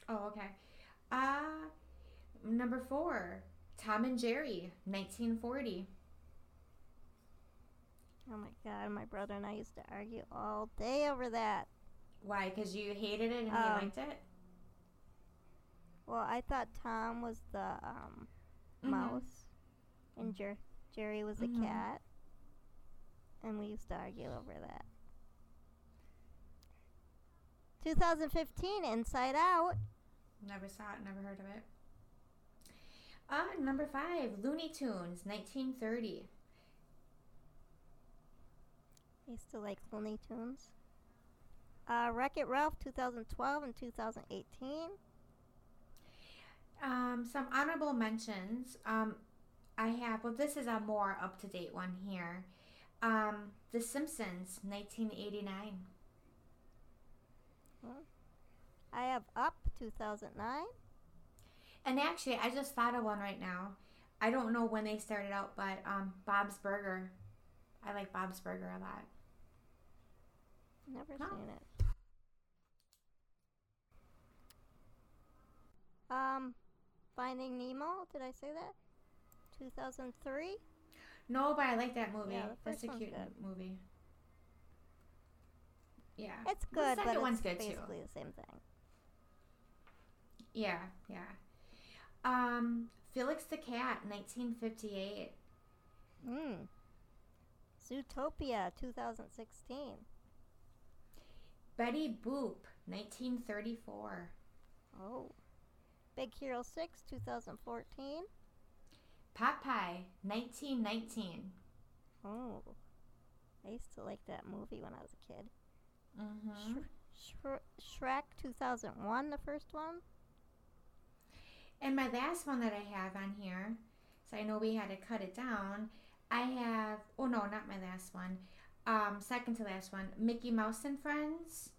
S1: Oh, okay. Uh, number four, Tom and Jerry, 1940.
S2: Oh my god, my brother and I used to argue all day over that.
S1: Why? Because you hated it and
S2: Um,
S1: he liked it?
S2: Well, I thought Tom was the um,
S1: Mhm.
S2: mouse, and Jer- Jerry was the
S1: Mhm.
S2: cat, and we used to argue over that. 2015, Inside Out.
S1: Never saw it, never heard of it. Uh, number five, Looney Tunes, 1930.
S2: I used to like Looney Tunes. Uh, Wreck It Ralph 2012 and 2018.
S1: Um, some honorable mentions. Um, I have. Well, this is a more up to date one here. Um, The Simpsons, 1989.
S2: I have Up 2009.
S1: And actually, I just thought of one right now. I don't know when they started out, but um, Bob's Burger. I like Bob's Burger a lot.
S2: Never seen it. Um, Finding Nemo. Did I say that? 2003.
S1: No, but I like that movie.
S2: Yeah, the
S1: That's a cute
S2: good.
S1: movie. Yeah.
S2: It's
S1: The
S2: good,
S1: second
S2: but
S1: one's
S2: it's
S1: good, too.
S2: basically the same thing.
S1: Yeah, yeah. Um, Felix the Cat, 1958.
S2: Hmm. Zootopia 2016.
S1: Betty Boop, 1934.
S2: Oh. Big Hero 6 2014.
S1: Popeye, 1919.
S2: Oh. I used to like that movie when I was a kid.
S1: Mm-hmm.
S2: Shre- Shrek 2001, the first one.
S1: And my last one that I have on here, so I know we had to cut it down. I have, oh no, not my last one. Um, second to last one, Mickey Mouse and Friends.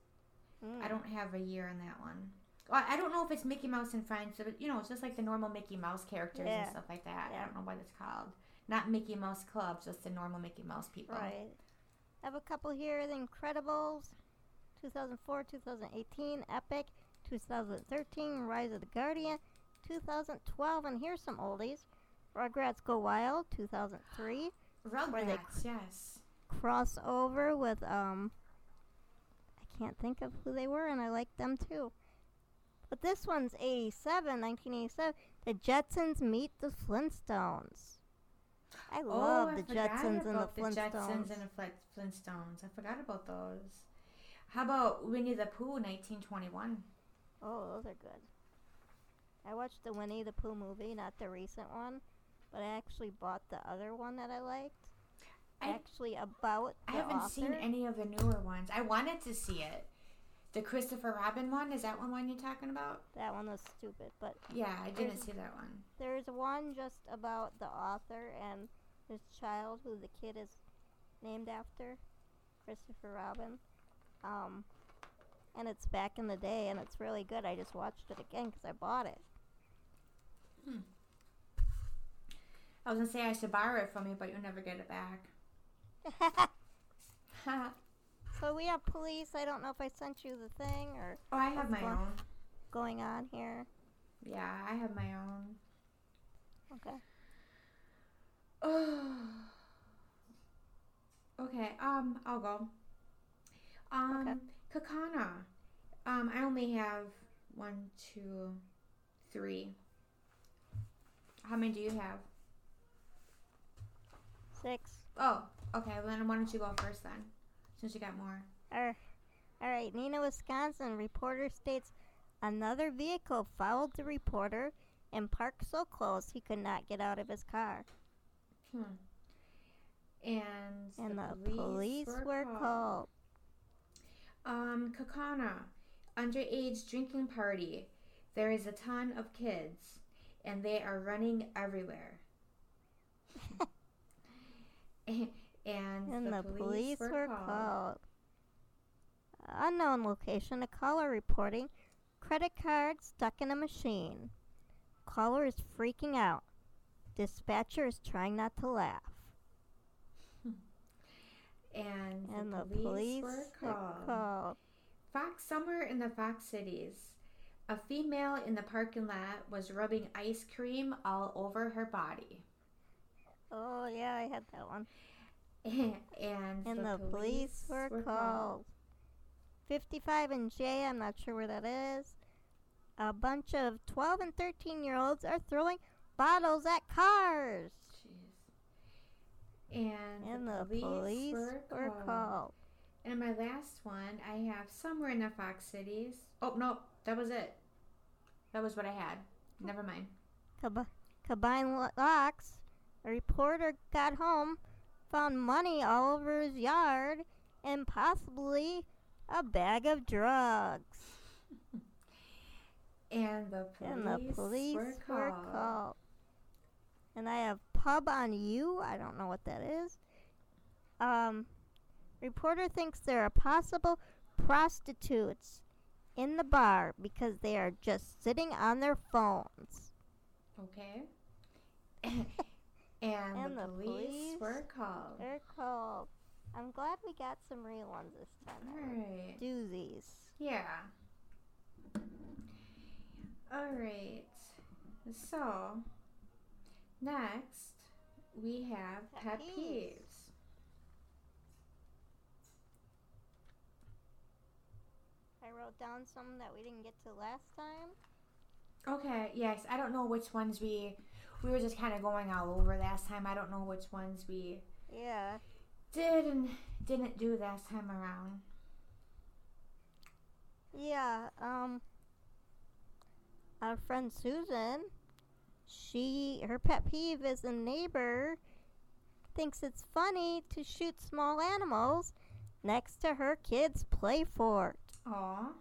S2: Mm.
S1: I don't have a year on that one. I don't know if it's Mickey Mouse and Friends, but you know, it's just like the normal Mickey Mouse characters
S2: Yeah.
S1: and stuff like that. I don't know what it's called. Not Mickey Mouse Club, just the normal Mickey Mouse people.
S2: Right. I have a couple here. The Incredibles, 2004, 2018, Epic, 2013, Rise of the Guardian, 2012, and here's some oldies. Rugrats Go Wild, 2003. Where they
S1: Rugrats, yes.
S2: Crossover with, um, I can't think of who they were, and I like them too. But this one's 87, 1987. The Jetsons meet the Flintstones. I oh, love
S1: oh, I
S2: the Jetsons and the Flintstones.
S1: Jetsons and the Flintstones. I forgot about those. How about Winnie the Pooh, 1921?
S2: Oh, those are good. I watched the Winnie the Pooh movie, not the recent one, but I actually bought the other one that I liked.
S1: I-
S2: actually, about
S1: I haven't
S2: author.
S1: seen any of the newer ones. I wanted to see it. The Christopher Robin one, is that one one you're talking about?
S2: That one was stupid, but
S1: Yeah, I didn't see that one.
S2: there's one just about the author and his child, who the kid is named after, Christopher Robin. Um, and it's back in the day, and it's really good. I just watched it again because I bought it.
S1: I was gonna say I should borrow it from you, but you'll never get it back.
S2: so we have police. I don't know if I sent you the thing or Oh,
S1: I have my own.
S2: going on here.
S1: Yeah, I have my own.
S2: Okay. Oh.
S1: okay, um, I'll go. Um, Kaukauna. Um, I only have one, two, three. How many do you have?
S2: Six.
S1: Oh, okay. Well, then why don't you go first then, since you got more.
S2: All right, Neenah, Wisconsin. Reporter states another vehicle followed the reporter and parked so close he could not get out of his car.
S1: Hmm. And,
S2: And the, police, were called.
S1: Um, Kaukauna, underage drinking party. There is a ton of kids, and they are running everywhere. and
S2: And
S1: the,
S2: the police were
S1: called.
S2: called. Unknown location. A caller reporting credit card stuck in a machine. Caller is freaking out. Dispatcher is trying not to laugh.
S1: And,
S2: And
S1: the,
S2: the
S1: police,
S2: police
S1: were
S2: were
S1: called.
S2: called.
S1: Fox Summer in the Fox Cities. A female in the parking lot was rubbing ice cream all over her body.
S2: Oh, yeah, I had that one.
S1: and
S2: And the, police, were, called. 55 and J, I'm not sure where that is. A bunch of 12 and 13 year olds are throwing bottles at cars.
S1: Jeez. And,
S2: And
S1: the,
S2: the police
S1: were,
S2: were
S1: called.
S2: called.
S1: And my last one, I have somewhere in the Fox Cities. Oh no, that was it. That was what I had. Never mind.
S2: Combined Locks. A reporter got home, found money all over his yard, and possibly a bag of drugs.
S1: And the police,
S2: and the police
S1: were,
S2: were
S1: called.
S2: called. And I have pub on you. I don't know what that is. Um, reporter thinks there are possible prostitutes in the bar because they are just sitting on their phones.
S1: Okay. and,
S2: And
S1: the,
S2: the
S1: police,
S2: police
S1: were called.
S2: They're called. I'm glad we got some real ones this time.
S1: All right.
S2: Doozies.
S1: Yeah. All right. So, next we have
S2: Pet
S1: pet,
S2: peeves.
S1: peeves.
S2: I wrote down some that we didn't get to last time.
S1: Okay, yes. I don't know which ones we we were just kind of going all over last time. I don't know which ones we
S2: Yeah.
S1: did and didn't do last time around.
S2: Yeah, um our friend Susan, she her pet peeve is a neighbor thinks it's funny to shoot small animals next to her kids' play fort.
S1: Aw.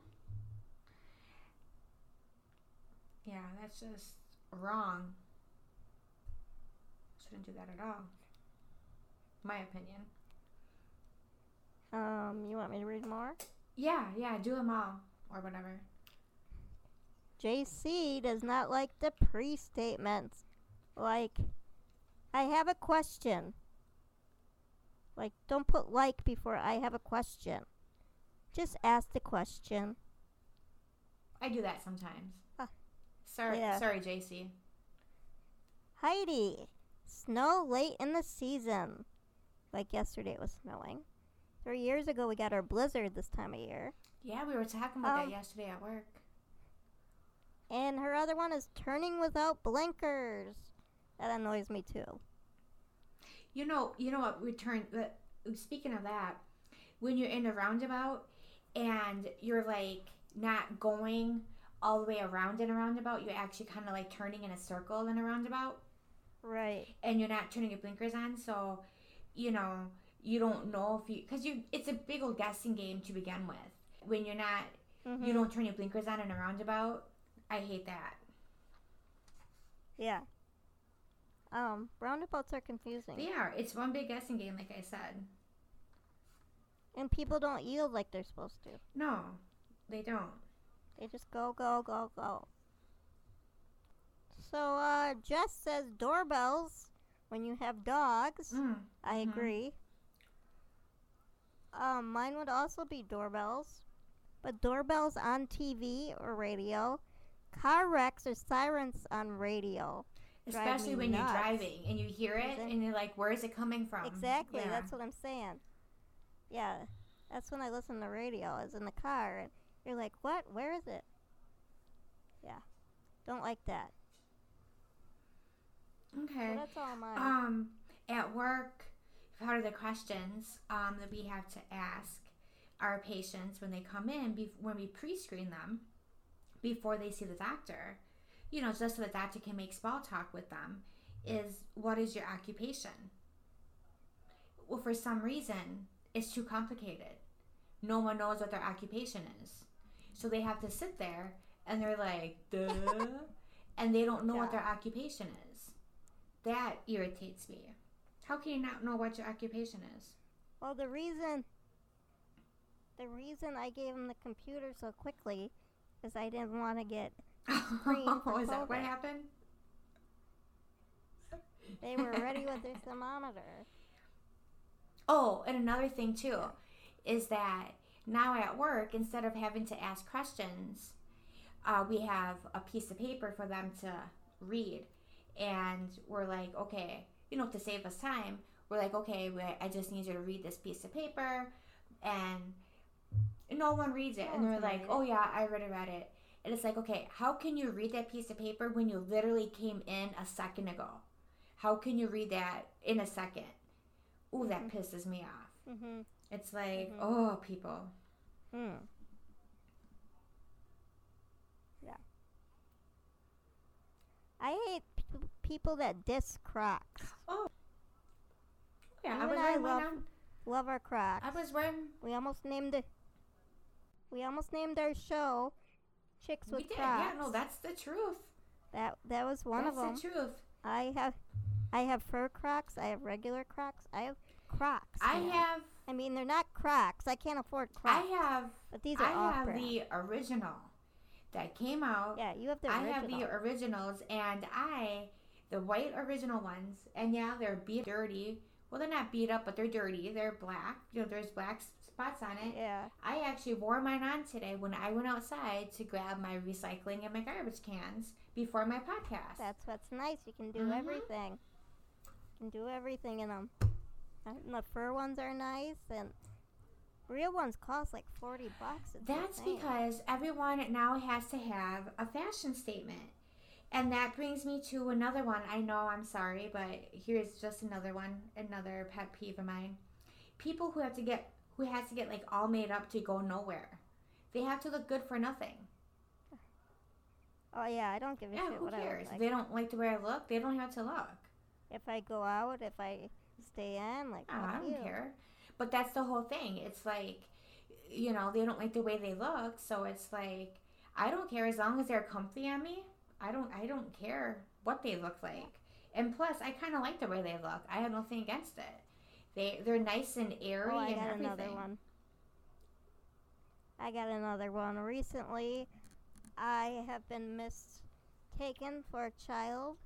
S1: Yeah, that's just wrong. Shouldn't do that at all. My opinion.
S2: Um, you want me to read more?
S1: Yeah, yeah, do them all or whatever.
S2: JC does not like the pre statements. Like, I have a question. Like, don't put like before I have a question. Just ask the question.
S1: I do that sometimes.
S2: Ah.
S1: Sorry,
S2: Yeah.
S1: sorry, JC.
S2: Heidi, snow late in the season. Like yesterday it was snowing. Three years ago we got our blizzard this time of year.
S1: Yeah, we were talking about
S2: Um,
S1: that yesterday at work.
S2: And her other one is turning without blinkers. That annoys me too.
S1: You know, you know what? We turn. But speaking of that, when you're in a roundabout and you're like not going all the way around in a roundabout, you're actually kind of like turning in a circle in a roundabout,
S2: Right.
S1: and you're not turning your blinkers on. So, you know, you don't know if you because you it's a big old guessing game to begin with. When you're not,
S2: Mhm.
S1: you don't turn your blinkers on in a roundabout. I hate that.
S2: Yeah. Um, roundabouts are confusing.
S1: They are. It's one big guessing game, like I said.
S2: And people don't yield like they're supposed to.
S1: No, they don't.
S2: They just go, go, go, go. So, uh, Jess says doorbells when you have dogs.
S1: Mm.
S2: I
S1: Mhm.
S2: agree. Um, mine would also be doorbells. But doorbells on TV or radio. Car wrecks or sirens on radio.
S1: Especially when
S2: nuts.
S1: you're driving and you hear it
S2: Exact-
S1: and you're like, where is it coming from?
S2: Exactly,
S1: Yeah.
S2: that's what I'm saying. Yeah, that's when I listen to radio, is in the car, and you're like, what? Where is it? Yeah, don't like that. So
S1: Okay.
S2: that's all mine.
S1: Um, at work, part of the questions um, that we have to ask our patients when they come in, bef- when we pre-screen them, before they see the doctor, you know, just so the doctor can make small talk with them, is what is your occupation? Well, for some reason, it's too complicated. No one knows what their occupation is. So they have to sit there and they're like, duh, and they don't know what their occupation is. That irritates me. How can you not know what your occupation is?
S2: well, the reason, the reason I gave him the computer so quickly is I didn't want to get. Screen for
S1: is that what happened?
S2: They were ready with their thermometer.
S1: Oh, and another thing too is that now at work, instead of having to ask questions, uh, we have a piece of paper for them to read. And we're like, okay, you know, to save us time, we're like, okay, I just need you to read this piece of paper. And no one reads it. And they're like, oh, yeah, I already read it. And it's like, okay, how can you read that piece of paper when you literally came in a second ago? How can you read that in a second? Ooh, that
S2: Mhm.
S1: pisses me off.
S2: Mm-hmm.
S1: It's like,
S2: Mhm.
S1: oh, people.
S2: Hmm. Yeah. I hate people that diss Crocs. Oh.
S1: Yeah,
S2: You
S1: I was
S2: I
S1: wearing
S2: love-. Love our Crocs.
S1: I was wearing.
S2: we almost named it. We almost named our show "Chicks
S1: We
S2: with
S1: did.
S2: Crocs."
S1: Yeah, no, that's the truth.
S2: that that was one
S1: that's
S2: of them.
S1: That's the truth.
S2: I have, I have fur Crocs. I have regular Crocs. I have Crocs.
S1: I
S2: man.
S1: have.
S2: I mean, they're not Crocs. I can't afford Crocs.
S1: I have.
S2: but these are
S1: I have
S2: brand.
S1: the original that came out.
S2: Yeah, you have the
S1: I have the originals, and I, the white original ones, and yeah, they're beat dirty. Well, they're not beat up, but they're dirty. They're black. You know, there's black spots on it.
S2: yeah.
S1: I actually wore mine on today when I went outside to grab my recycling and my garbage cans before my podcast.
S2: That's what's nice. You can do
S1: Mhm.
S2: everything. You can do everything in them. And the fur ones are nice, and real ones cost like forty bucks. It's
S1: That's because everyone now has to have a fashion statement. And that brings me to another one. I know I'm sorry, but here's just another one, another pet peeve of mine. People who have to get who has to get like all made up to go nowhere. They have to look good for nothing.
S2: Oh yeah, I don't give a
S1: Yeah,
S2: shit
S1: who cares?
S2: like.
S1: They don't like the way I look. They don't have to look.
S2: If I go out, if I stay in, like
S1: Oh, I don't
S2: you.
S1: care. But that's the whole thing. It's like, you know, they don't like the way they look, so it's like I don't care as long as they're comfy on me. I don't I don't care what they look like. And plus, I kind of like the way they look. I have nothing against it. They they're nice and airy
S2: Oh, I
S1: and
S2: got
S1: everything.
S2: another one. I got another one. Recently, I have been mistaken for a child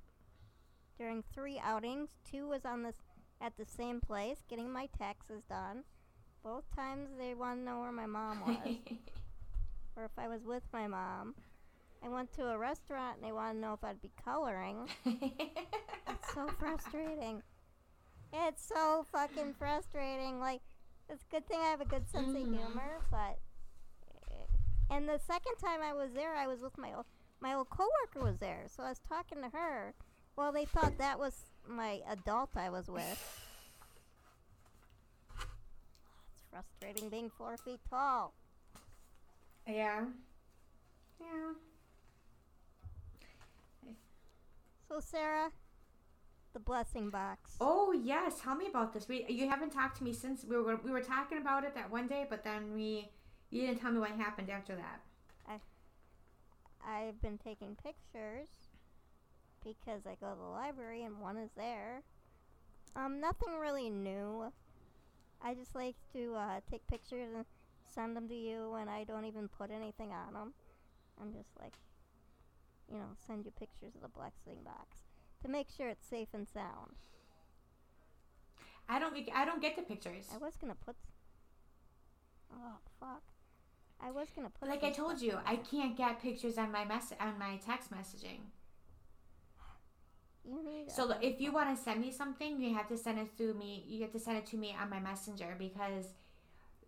S2: during three outings. Two was on this at the same place, getting my taxes done. Both times they want to know where my mom was, or if I was with my mom. I went to a restaurant and they want to know if I'd be coloring. It's so frustrating. It's so fucking frustrating. Like, it's a good thing I have a good sense
S1: Mhm.
S2: of humor, but. And the second time I was there, I was with my old, my old coworker was there, so I was talking to her. Well, they thought that was my adult I was with. It's frustrating being four feet tall.
S1: yeah. Yeah.
S2: So Sarah, the blessing box.
S1: Oh yes, tell me about this. We you haven't talked to me since we were we were talking about it that one day, but then we you didn't tell me what happened after that.
S2: I I've been taking pictures because I go to the library and one is there. Um, nothing really new. I just like to uh, take pictures and send them to you, and I don't even put anything on them. I'm just like, you know, send you pictures of the blessing box to make sure it's safe and sound.
S1: I don't make- I don't get the pictures.
S2: I was gonna put. Oh fuck! I was gonna put.
S1: Like I told you, I can't get pictures on my mess on my text messaging.
S2: You need.
S1: So
S2: a-
S1: if you want to send me something, you have to send it through me. You have to send it to me on my messenger because,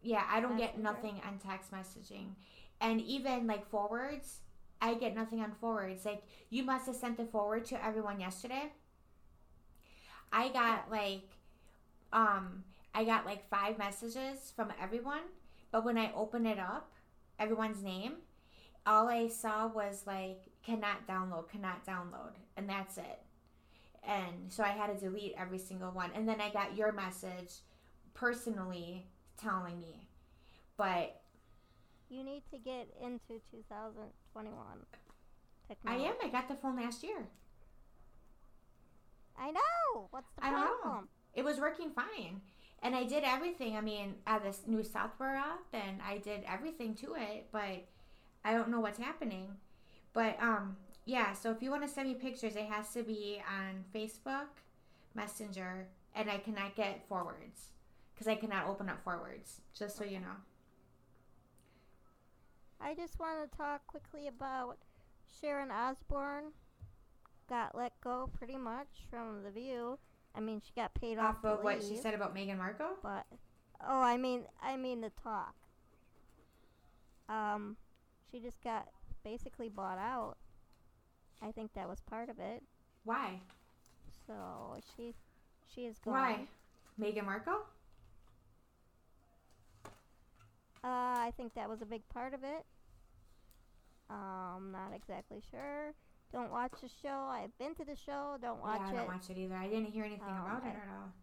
S1: yeah, I don't get nothing on text messaging, and even like forwards, I get nothing on forwards. Like you must have sent the forward to everyone yesterday. I got like, um, I got like five messages from everyone, but when I open it up, everyone's name, all I saw was like cannot download, cannot download, and that's it and so I had to delete every single one. And then I got your message personally telling me, but
S2: You need to get into 2021.
S1: I
S2: Technology.
S1: am. I got the phone last year.
S2: I know. What's the
S1: I
S2: problem?
S1: It was working fine, and I did everything. I mean, I had this new software up, and I did everything to it, but I don't know what's happening. But um, yeah. So if you want to send me pictures, it has to be on Facebook, Messenger, and I cannot get forwards because I cannot open up forwards. Just so you know.
S2: I just want to talk quickly about Sharon Osbourne. Got let go pretty much from the View. I mean, she got paid off,
S1: off of what she said about Meghan Markle.
S2: But oh, I mean, I mean the talk. Um, she just got basically bought out. I think that was part of it.
S1: Why?
S2: So she, she is gone.
S1: Why? Meghan Markle?
S2: Uh, I think that was a big part of it. Um, not exactly sure. Don't watch the show. I've been to the show. Don't watch
S1: yeah, I don't watch it either. I didn't hear anything
S2: Oh,
S1: about it at all.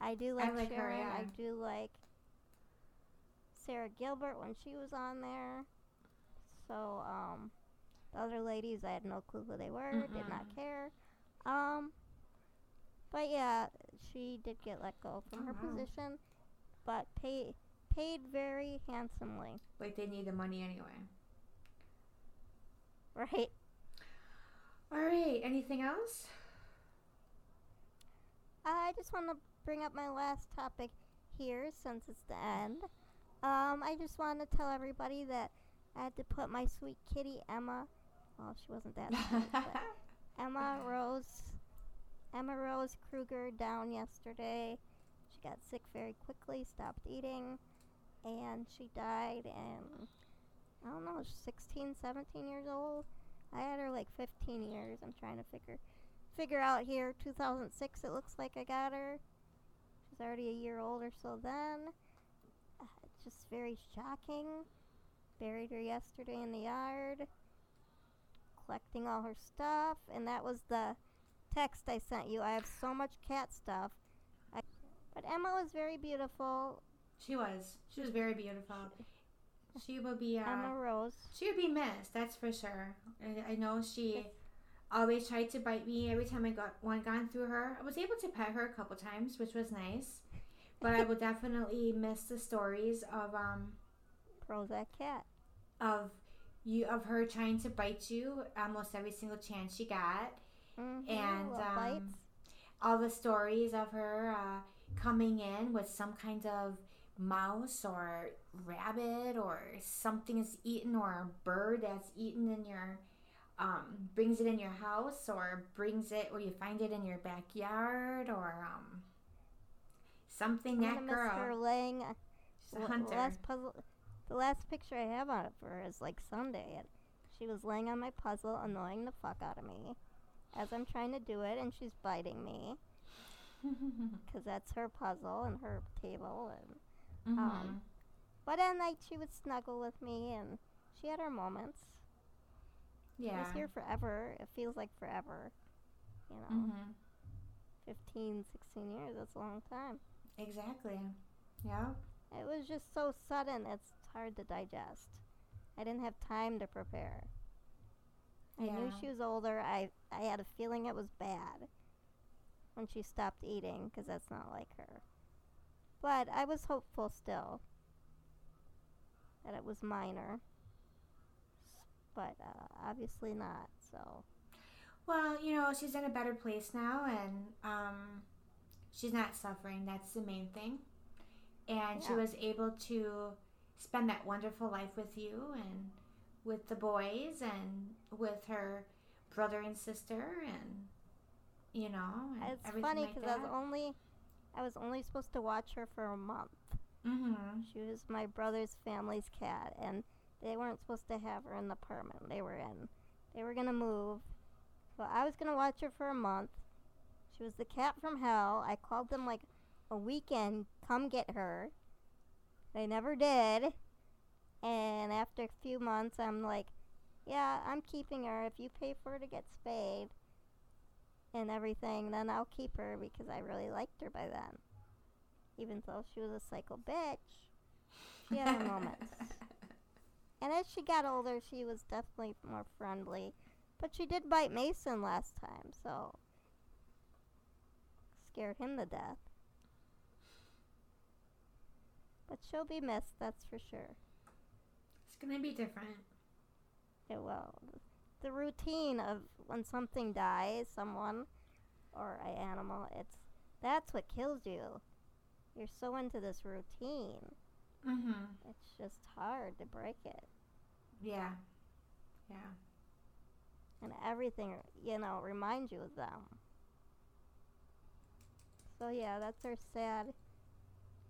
S2: I do like,
S1: like her,
S2: Sharon.
S1: yeah.
S2: I do like Sara Gilbert when she was on there. So, um, the other ladies, I had no clue who they were. Did not care. Um, but yeah, she did get let go from
S1: Oh,
S2: her
S1: wow.
S2: position, but pay, paid very handsomely,
S1: Like they need the money anyway.
S2: right?
S1: All right. Anything else?
S2: I just want to bring up my last topic here since it's the end. Um, I just want to tell everybody that I had to put my sweet kitty Emma. Well, she wasn't that sweet, Emma Rose, Emma Rose Kruger down yesterday. She got sick very quickly, stopped eating, and she died. And I don't know, she's 16, 17 years old. I had her like 15 years. I'm trying to figure figure out here 2006 it looks like i got her she's already a year old or so then uh, just very shocking buried her yesterday in the yard collecting all her stuff and that was the text i sent you i have so much cat stuff I, but emma was very beautiful
S1: She was. She was very beautiful. She will be. Uh,
S2: emma rose
S1: She would be missed, that's for sure. I, I know she always tried to bite me every time I got one gone through her. I was able to pet her a couple times, which was nice. But I will definitely miss the stories of um
S2: prozac cat
S1: of you of her trying to bite you almost every single chance she got.
S2: mm-hmm,
S1: And, um,
S2: bites
S1: All the stories of her uh, coming in with some kind of mouse or rabbit or something is eaten or a bird that's eaten in your um, brings it in your house or brings it or you find it in your backyard or um, something that girl
S2: her laying
S1: she's a hunter
S2: The last puzzle, the last picture I have on it for her is like Sunday. And she was laying on my puzzle, annoying the fuck out of me, as I'm trying to do it, and she's biting me because that's her puzzle and her table. And
S1: Mhm.
S2: Um, but at night she would snuggle with me, and she had her moments. She
S1: yeah
S2: was here forever. It feels like forever. You know,
S1: hmm
S2: 15, 16 years. That's a long time.
S1: exactly yeah
S2: It was just so sudden, it's hard to digest. I didn't have time to prepare. Yeah. I knew she was older. I, I had a feeling it was bad when she stopped eating because that's not like her. But I was hopeful still that it was minor. But uh, obviously not, so.
S1: Well, you know, she's in a better place now and um, she's not suffering. That's the main thing. And she was able to spend that wonderful life with you and with the boys and with her brother and sister and, you know, and
S2: It's funny
S1: like
S2: because I was only. I was only supposed to watch her for a month.
S1: mm-hmm.
S2: She was my brother's family's cat, and they weren't supposed to have her in the apartment they were in. They were gonna move, so I was gonna watch her for a month. She was the cat from hell. I called them like a weekend, come get her. They never did. And after a few months, I'm like, yeah, I'm keeping her. If you pay for her to get spayed and everything, then I'll keep her because I really liked her by then. Even though she was a psycho bitch, she had her moments. And as she got older, she was definitely more friendly. But she did bite Mason last time, so scared him to death. But she'll be missed, that's for sure.
S1: It's to be different.
S2: It will. The routine of when something dies, someone or an animal, it's that's what kills you. You're so into this routine.
S1: Mm-hmm.
S2: It's just hard to break it.
S1: Yeah. Yeah.
S2: and everything you know reminds you of them. So yeah, that's our sad,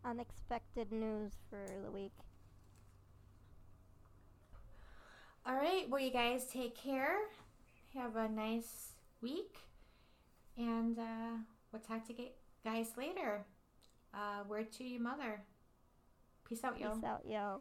S2: unexpected news for the week.
S1: All right. Well, you guys take care. Have a nice week. And uh, we'll talk to you guys later. Uh, word to your mother. Peace out, y'all.
S2: Peace out, yo.